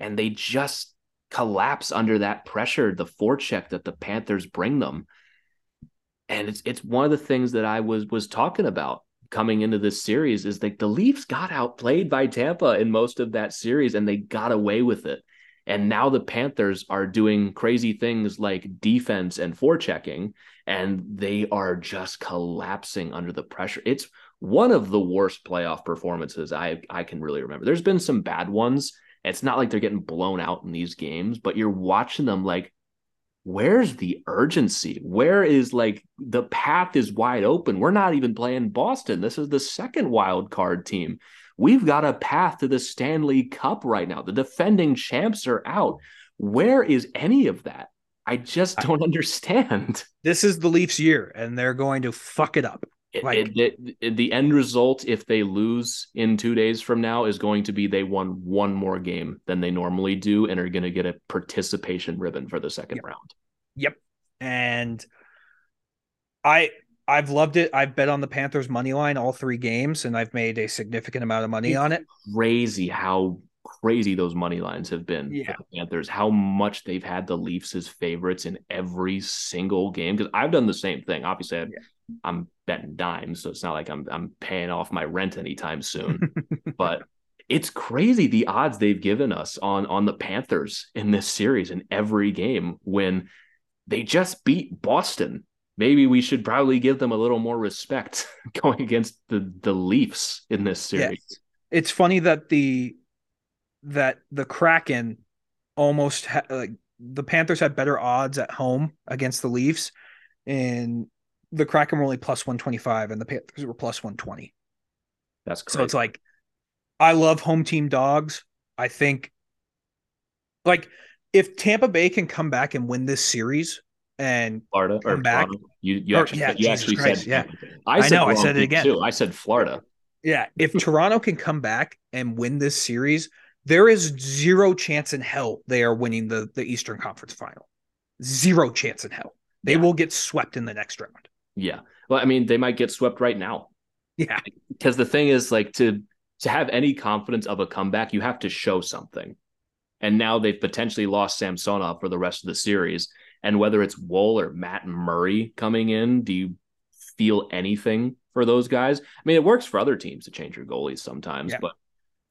and they just collapse under that pressure, the forecheck that the Panthers bring them. And it's it's one of the things that I was was talking about coming into this series is like the Leafs got outplayed by Tampa in most of that series and they got away with it. And now the Panthers are doing crazy things like defense and forechecking, and they are just collapsing under the pressure. It's one of the worst playoff performances I I can really remember. There's been some bad ones. It's not like they're getting blown out in these games, but you're watching them like where's the urgency? Where is like the path is wide open. We're not even playing Boston. This is the second wild card team. We've got a path to the Stanley Cup right now. The defending champs are out. Where is any of that? I just don't understand. This is the Leafs year and they're going to fuck it up. Like, it, it, the end result, if they lose in two days from now, is going to be they won one more game than they normally do and are going to get a participation ribbon for the second yep. round. Yep. And I I've loved it. I've bet on the Panthers money line all three games, and I've made a significant amount of money it's on it. Crazy how crazy those money lines have been yeah. the Panthers, how much they've had the Leafs as favorites in every single game. Because I've done the same thing. Obviously, yeah. I'm betting dimes, so it's not like I'm I'm paying off my rent anytime soon. but it's crazy the odds they've given us on on the Panthers in this series in every game when they just beat Boston. Maybe we should probably give them a little more respect going against the the Leafs in this series. Yeah. It's funny that the that the Kraken almost ha- like the Panthers had better odds at home against the Leafs, and the Kraken were only plus one twenty five, and the Panthers were plus one twenty. That's crazy. so it's like I love home team dogs. I think like if Tampa Bay can come back and win this series and Florida come or back, Toronto. you you actually, yeah, you actually Christ, said yeah. I, said I know I said it again too. I said Florida. Yeah, if Toronto can come back and win this series, there is zero chance in hell they are winning the the Eastern Conference Final. Zero chance in hell. They yeah. will get swept in the next round. Yeah. Well, I mean, they might get swept right now. Yeah. Because the thing is, like, to to have any confidence of a comeback, you have to show something. And now they've potentially lost Samsonov for the rest of the series. And whether it's Woll or Matt Murray coming in, do you feel anything for those guys? I mean, it works for other teams to change your goalies sometimes, yeah. but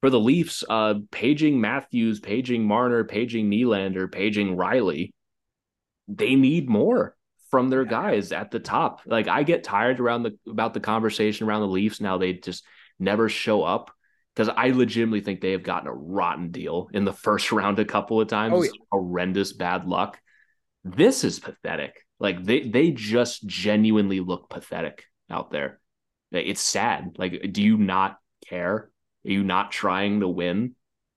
for the Leafs, uh, paging Matthews, paging Marner, paging Nylander, paging Rielly, they need more from their guys at the top. Like I get tired around the about the conversation around the Leafs now. They just never show up because I legitimately think they have gotten a rotten deal in the first round a couple of times. Oh, yeah. Horrendous bad luck. This is pathetic. Like they they just genuinely look pathetic out there. It's sad. Like, do you not care? Are you not trying to win?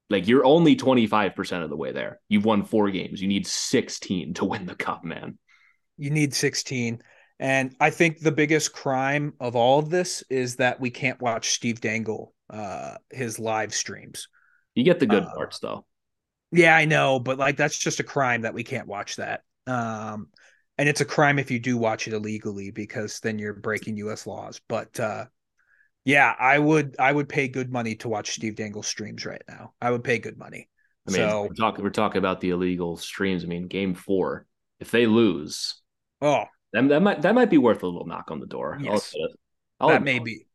Like you're only 25% of the way there. You've won four games. You need 16 to win the cup, man. You need 16. And I think the biggest crime of all of this is that we can't watch Steve Dangle uh his live streams. You get the good uh, parts though. Yeah, I know, but like that's just a crime that we can't watch that. Um and it's a crime if you do watch it illegally because then you're breaking US laws. But uh yeah, I would I would pay good money to watch Steve Dangle streams right now. I would pay good money. I mean, so, we're talking we're talking about the illegal streams. I mean, game four, if they lose, oh, that, that might that might be worth a little knock on the door. Yes, I'll, I'll that may be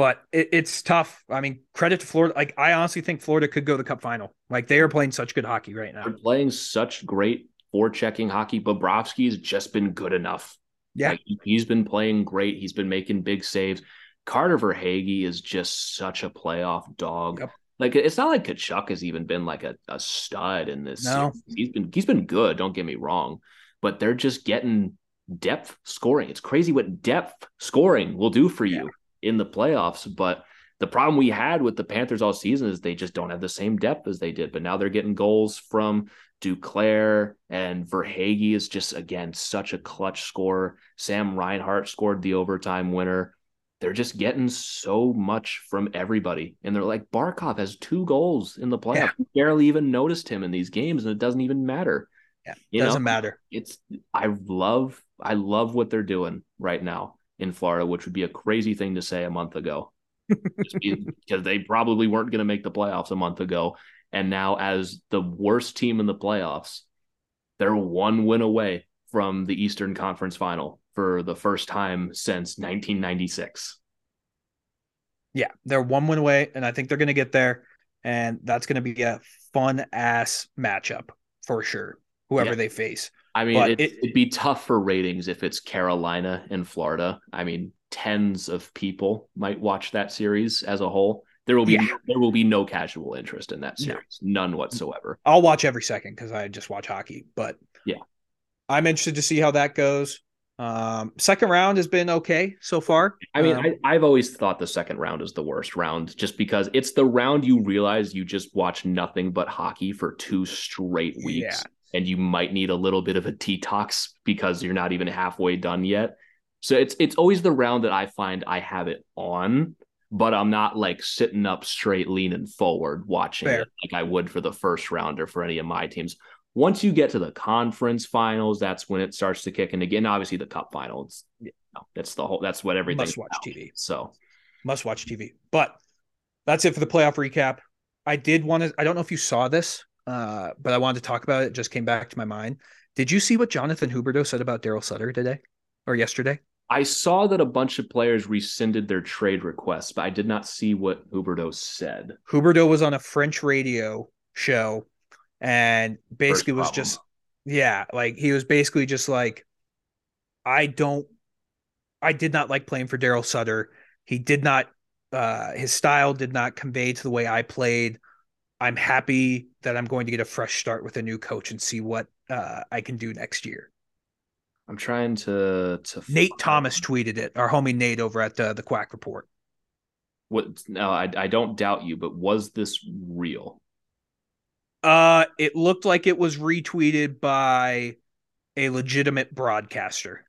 but it, it's tough. I mean, credit to Florida. Like, I honestly think Florida could go to the Cup final. Like, they are playing such good hockey right now. They're playing such great forechecking hockey. Bobrovsky's just been good enough. Yeah, like, he's been playing great. He's been making big saves. Carter Verhaeghe is just such a playoff dog. Yep. Like it's not like Tkachuk has even been like a, a stud in this. No. He's been he's been good. Don't get me wrong, but they're just getting depth scoring. It's crazy what depth scoring will do for you in the playoffs. But the problem we had with the Panthers all season is they just don't have the same depth as they did. But now they're getting goals from Duclair and Verhaeghe is just again such a clutch scorer. Sam Reinhart scored the overtime winner. They're just getting so much from everybody. And they're like, Barkov has two goals in the playoffs. Yeah. We barely even noticed him in these games, and it doesn't even matter. Yeah, it doesn't know? matter. It's I love I love what they're doing right now in Florida, which would be a crazy thing to say a month ago. because they probably weren't going to make the playoffs a month ago. And now, as the worst team in the playoffs, they're one win away from the Eastern Conference final for the first time since 1996. Yeah, they're one win away, and I think they're going to get there. And that's going to be a fun ass matchup for sure, whoever yeah. they face. I mean, it, it, would be tough for ratings if it's Carolina and Florida. I mean, tens of people might watch that series as a whole. There will be yeah. there will be no casual interest in that series, no. none whatsoever. I'll watch every second because I just watch hockey. But yeah, I'm interested to see how that goes. Um, second round has been okay so far. I mean, um, I, have always thought the second round is the worst round, just because it's the round you realize you just watch nothing but hockey for two straight weeks. Yeah and you might need a little bit of a detox because you're not even halfway done yet. So it's it's always the round that I find I have it on, but I'm not like sitting up straight, leaning forward, watching Fair. it like I would for the first round or for any of my teams. Once you get to the conference finals, that's when it starts to kick And again. Obviously, the cup finals, you know, that's the whole. That's what everything. Must watch TV. So must watch TV. But that's it for the playoff recap. I did want to. I don't know if you saw this, uh, but I wanted to talk about it. it. Just came back to my mind. Did you see what Jonathan Huberdeau said about Daryl Sutter today or yesterday? I saw that a bunch of players rescinded their trade requests, but I did not see what Huberdeau said. Huberdeau was on a French radio show and basically was just yeah, like he was basically just like I don't I did not like playing for Daryl Sutter. He did not uh his style did not convey to the way I played. I'm happy that I'm going to get a fresh start with a new coach and see what uh, I can do next year. I'm trying to to Nate Thomas tweeted it. Our homie Nate over at the the Quack Report. What? No, I I don't doubt you, but was this real? Uh, it looked like it was retweeted by a legitimate broadcaster.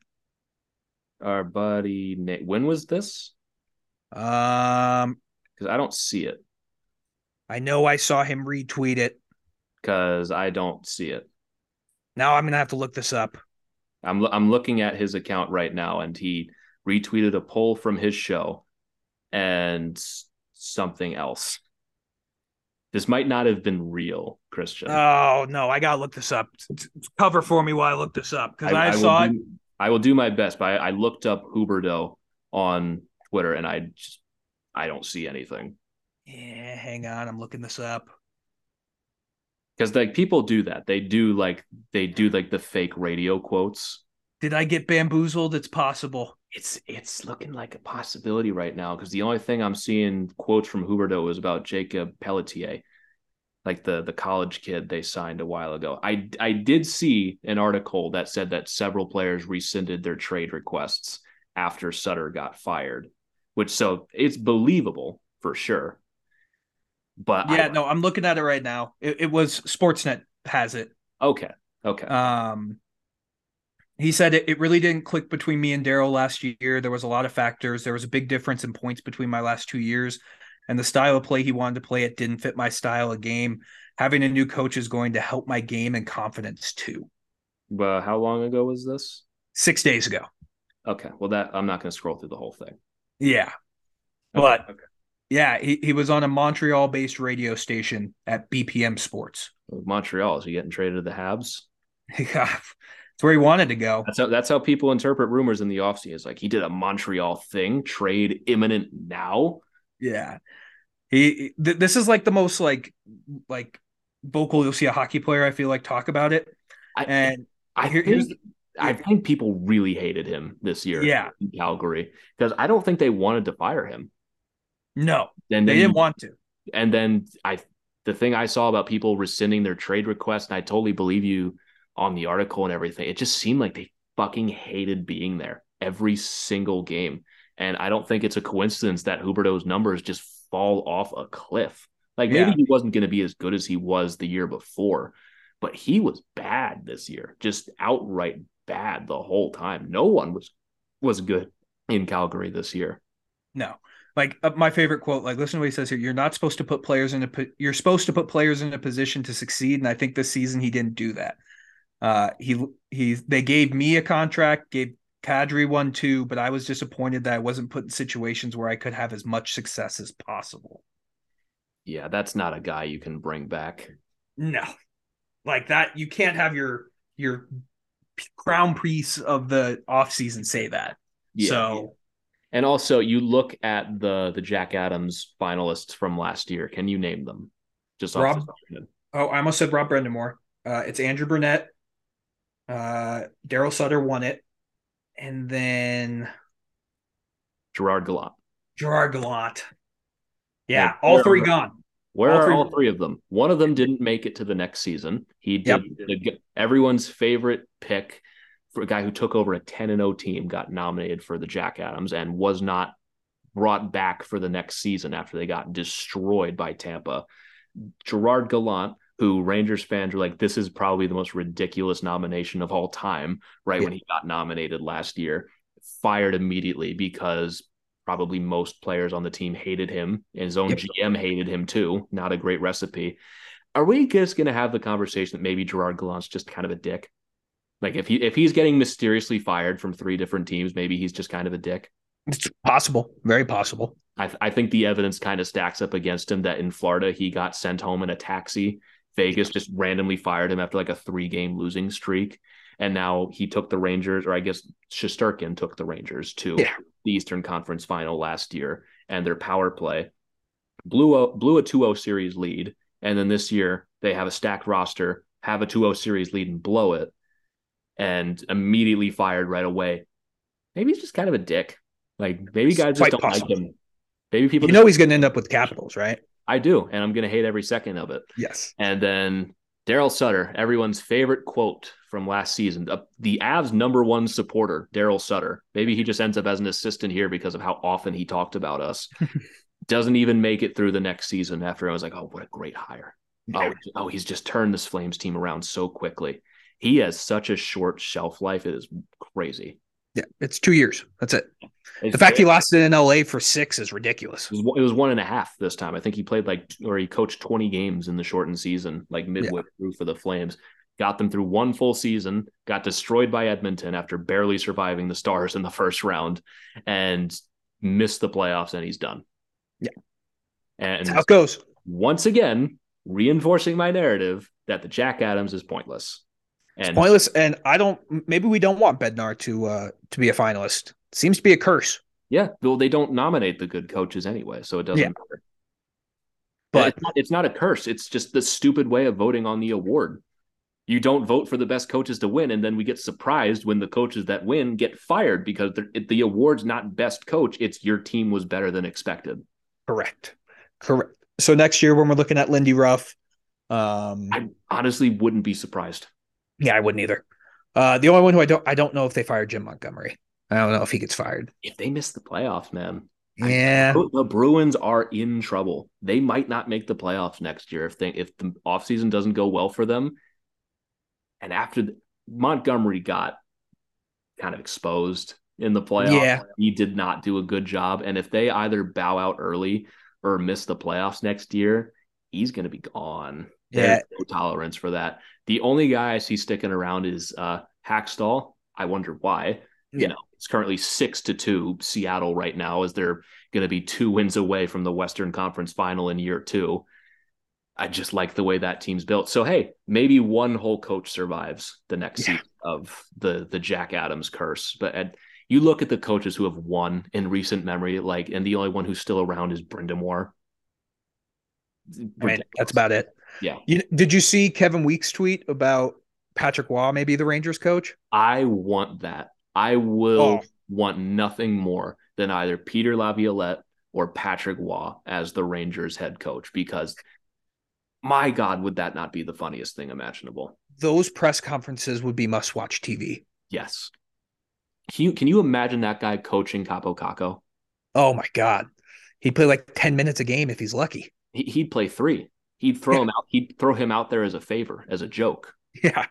Our buddy Nate. When was this? Um, because I don't see it. I know I saw him retweet it. Because I don't see it. Now I'm gonna have to look this up. I'm I'm looking at his account right now, and he retweeted a poll from his show, and something else. This might not have been real, Christian. Oh no, I gotta look this up. Cover for me while I look this up because I, I, I, saw it. I will do my best, but I, I looked up Huberdeau on Twitter, and I just I don't see anything. Yeah, hang on, I'm looking this up. Because like people do that. They do like they do like the fake radio quotes. Did i get bamboozled? It's possible. It's it's looking like a possibility right now because the only thing i'm seeing quotes from huberdeau is about jakob pelletier like the the college kid they signed a while ago. I i did see an article that said that several players rescinded their trade requests after sutter got fired which so it's believable for sure but yeah, no, I'm looking at it right now. It, it, was Sportsnet has it. Okay. Okay. Um, he said it, it really didn't click between me and Daryl last year. There was a lot of factors. There was a big difference in points between my last two years, and the style of play he wanted to play it didn't fit my style of game. Having a new coach is going to help my game and confidence too. But how long ago was this? Six days ago. Okay. Well, that I'm not going to scroll through the whole thing. Yeah. Okay. But okay. Yeah, he, he was on a Montreal based radio station at BPM Sports. Oh, Montreal, is he getting traded to the Habs? yeah, it's where he wanted to go. That's how that's how people interpret rumors in the offseason. It's like he did a Montreal thing, trade imminent now. Yeah. He th- this is like the most like like vocal you'll see a hockey player I feel like talk about it. I, and I here, think, I think people really hated him this year yeah. in Calgary because I don't think they wanted to fire him. No, and they didn't want to. And then I, the thing I saw about people rescinding their trade request, and I totally believe you on the article and everything. It just seemed like they fucking hated being there every single game. And I don't think it's a coincidence that Huberdeau's numbers just fall off a cliff. Like maybe yeah. he wasn't going to be as good as he was the year before, but he was bad this year, just outright bad the whole time. No one was was good in Calgary this year. No like uh, my favorite quote like listen to what he says here you're not supposed to put players in a you're supposed to put players in a position to succeed and i think this season he didn't do that. Uh he he they gave me a contract gave Kadri one too but i was disappointed that i wasn't put in situations where i could have as much success as possible. Yeah that's not a guy you can bring back. No. Like that you can't have your your crown piece of the offseason say that. Yeah, so and also, you look at the the Jack Adams finalists from last year. Can you name them? Just Rob. Oh, I almost said Rob Brind'Amour. Uh, it's Andrew Brunette. Uh, Daryl Sutter won it, and then Gerard Gallant. Gerard Gallant. Yeah, all three gone. Where all are three all three of them? One of them didn't make it to the next season. He did yep. the, everyone's favorite pick for a guy who took over a 10 and 0 team got nominated for the Jack Adams and was not brought back for the next season after they got destroyed by Tampa. Gerard Gallant, who Rangers fans were like, this is probably the most ridiculous nomination of all time, right? Yeah. When he got nominated last year, fired immediately because probably most players on the team hated him. And his own. GM hated him too. Not a great recipe. Are we just going to have the conversation that maybe Gerard Gallant's just kind of a dick? Like if he if he's getting mysteriously fired from three different teams, maybe he's just kind of a dick. It's possible, very possible. I, th- I think the evidence kind of stacks up against him that in Florida he got sent home in a taxi. Vegas just randomly fired him after like a three game losing streak. And now he took the Rangers, or I guess Shesterkin took the Rangers to Yeah. the Eastern Conference final last year, and their power play blew a blew a 2-0 series lead. And then this year they have a stacked roster, have a 2-0 series lead and blow it, and immediately fired right away. Maybe he's just kind of a dick. Like maybe guys just don't possible. like him. Maybe people You know he's going to end up with Capitals, right? I do, and I'm gonna hate every second of it. Yes. And then Daryl Sutter, everyone's favorite quote from last season, uh, the Avs' number one supporter, Daryl Sutter. Maybe he just ends up as an assistant here because of how often he talked about us. Doesn't even make it through the next season after I was like, oh, what a great hire. Oh, oh, he's just turned this Flames team around so quickly. He has such a short shelf life. It is crazy. Yeah, it's two years. That's it. It's The fact he lasted in LA for six is ridiculous. It was, it was one and a half this time. I think he played like, or he coached 20 games in the shortened season, like midway through for the Flames. Got them through one full season, got destroyed by Edmonton after barely surviving the Stars in the first round, and missed the playoffs, and he's done. Yeah. And That's how it goes. once again, reinforcing my narrative that the Jack Adams is pointless. And Pointless, and I don't. Maybe we don't want Bednar to uh to be a finalist. Seems to be a curse. yeah, well, they don't nominate the good coaches anyway, so it doesn't Yeah. matter. But- it's not, it's not a curse. It's just the stupid way of voting on the award. You don't vote for the best coaches to win, and then we get surprised when the coaches that win get fired because it- the award's not best coach. It's your team was better than expected. Correct. Correct. So next year when we're looking at Lindy Ruff, um, I honestly wouldn't be surprised. Yeah, I wouldn't either. Uh, the only one who I don't I don't know if they fired Jim Montgomery. I don't know if he gets fired. If they miss the playoffs, man, I- Yeah, the Bruins are in trouble. They might not make the playoffs next year if they if the offseason doesn't go well for them. And after the, Montgomery got kind of exposed in the playoffs, Yeah. he did not do a good job. And if they either bow out early or miss the playoffs next year, he's going to be gone. There's Yeah. no tolerance for that. The only guy I see sticking around is uh, Hakstol. I wonder why. You know, it's currently six to two Seattle right now, as they're going to be two wins away from the Western Conference Final in year two. I just like the way that team's built. So hey, maybe one whole coach survives the next Yeah. season of the the Jack Adams curse. But at, you look at the coaches who have won in recent memory, like, and the only one who's still around is Brind'Amour. I mean, that's about it. Yeah. You, did you see Kevin Weekes' tweet about Patrick Roy, maybe the Rangers coach? I want that. I will Oh. want nothing more than either Peter Laviolette or Patrick Roy as the Rangers head coach because my God, would that not be the funniest thing imaginable? Those press conferences would be must-watch TV. Yes. Can you, can you imagine that guy coaching Kaapo Kakko? Oh my god, he'd play like ten minutes a game if he's lucky. He, he'd play three. He'd throw Yeah. him out. He'd throw him out there as a favor, as a joke. Yeah,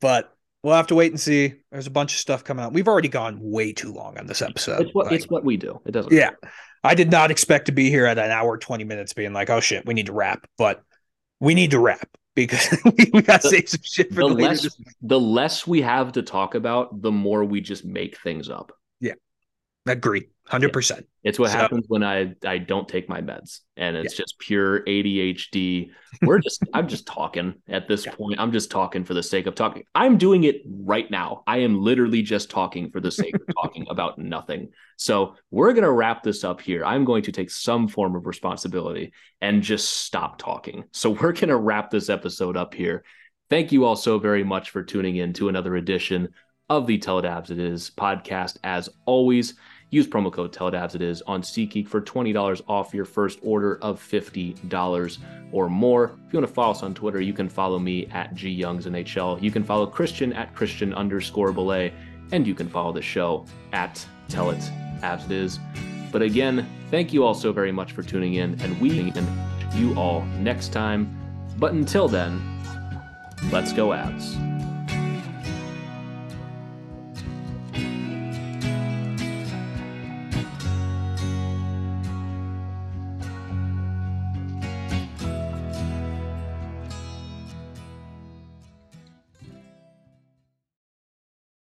but we'll have to wait and see. There's a bunch of stuff coming out. We've already gone way too long on this episode. It's what Like, it's what we do. It doesn't. yeah, I did not expect to be here at an hour twenty minutes, being like, "Oh shit, we need to wrap," but we need to wrap because we, we got to The- save some shit for The later less the less we have to talk about, the more we just make things up. Yeah, agree, hundred percent. It's what So- happens when I I don't take my meds, and it's just pure ADHD. We're just I'm just talking at this Yeah. point. I'm just talking for the sake of talking. I'm doing it right now. I am literally just talking for the sake of talking about nothing. So we're gonna wrap this up here. I'm going to take some form of responsibility and just stop talking. So we're gonna wrap this episode up here. Thank you all so very much for tuning in to another edition of the Tell It Avs It Is podcast. As always, use promo code Tell It Is on SeatGeek for $20 off your first order of $50 or more. If you want to follow us on Twitter, you can follow me at GYoungsNHL. You can follow Christian at Christian underscore Bolle, and you can follow the show at Tell It Avs It Is. But again, thank you all so very much for tuning in, and we can you all next time. But until then, let's go Avs.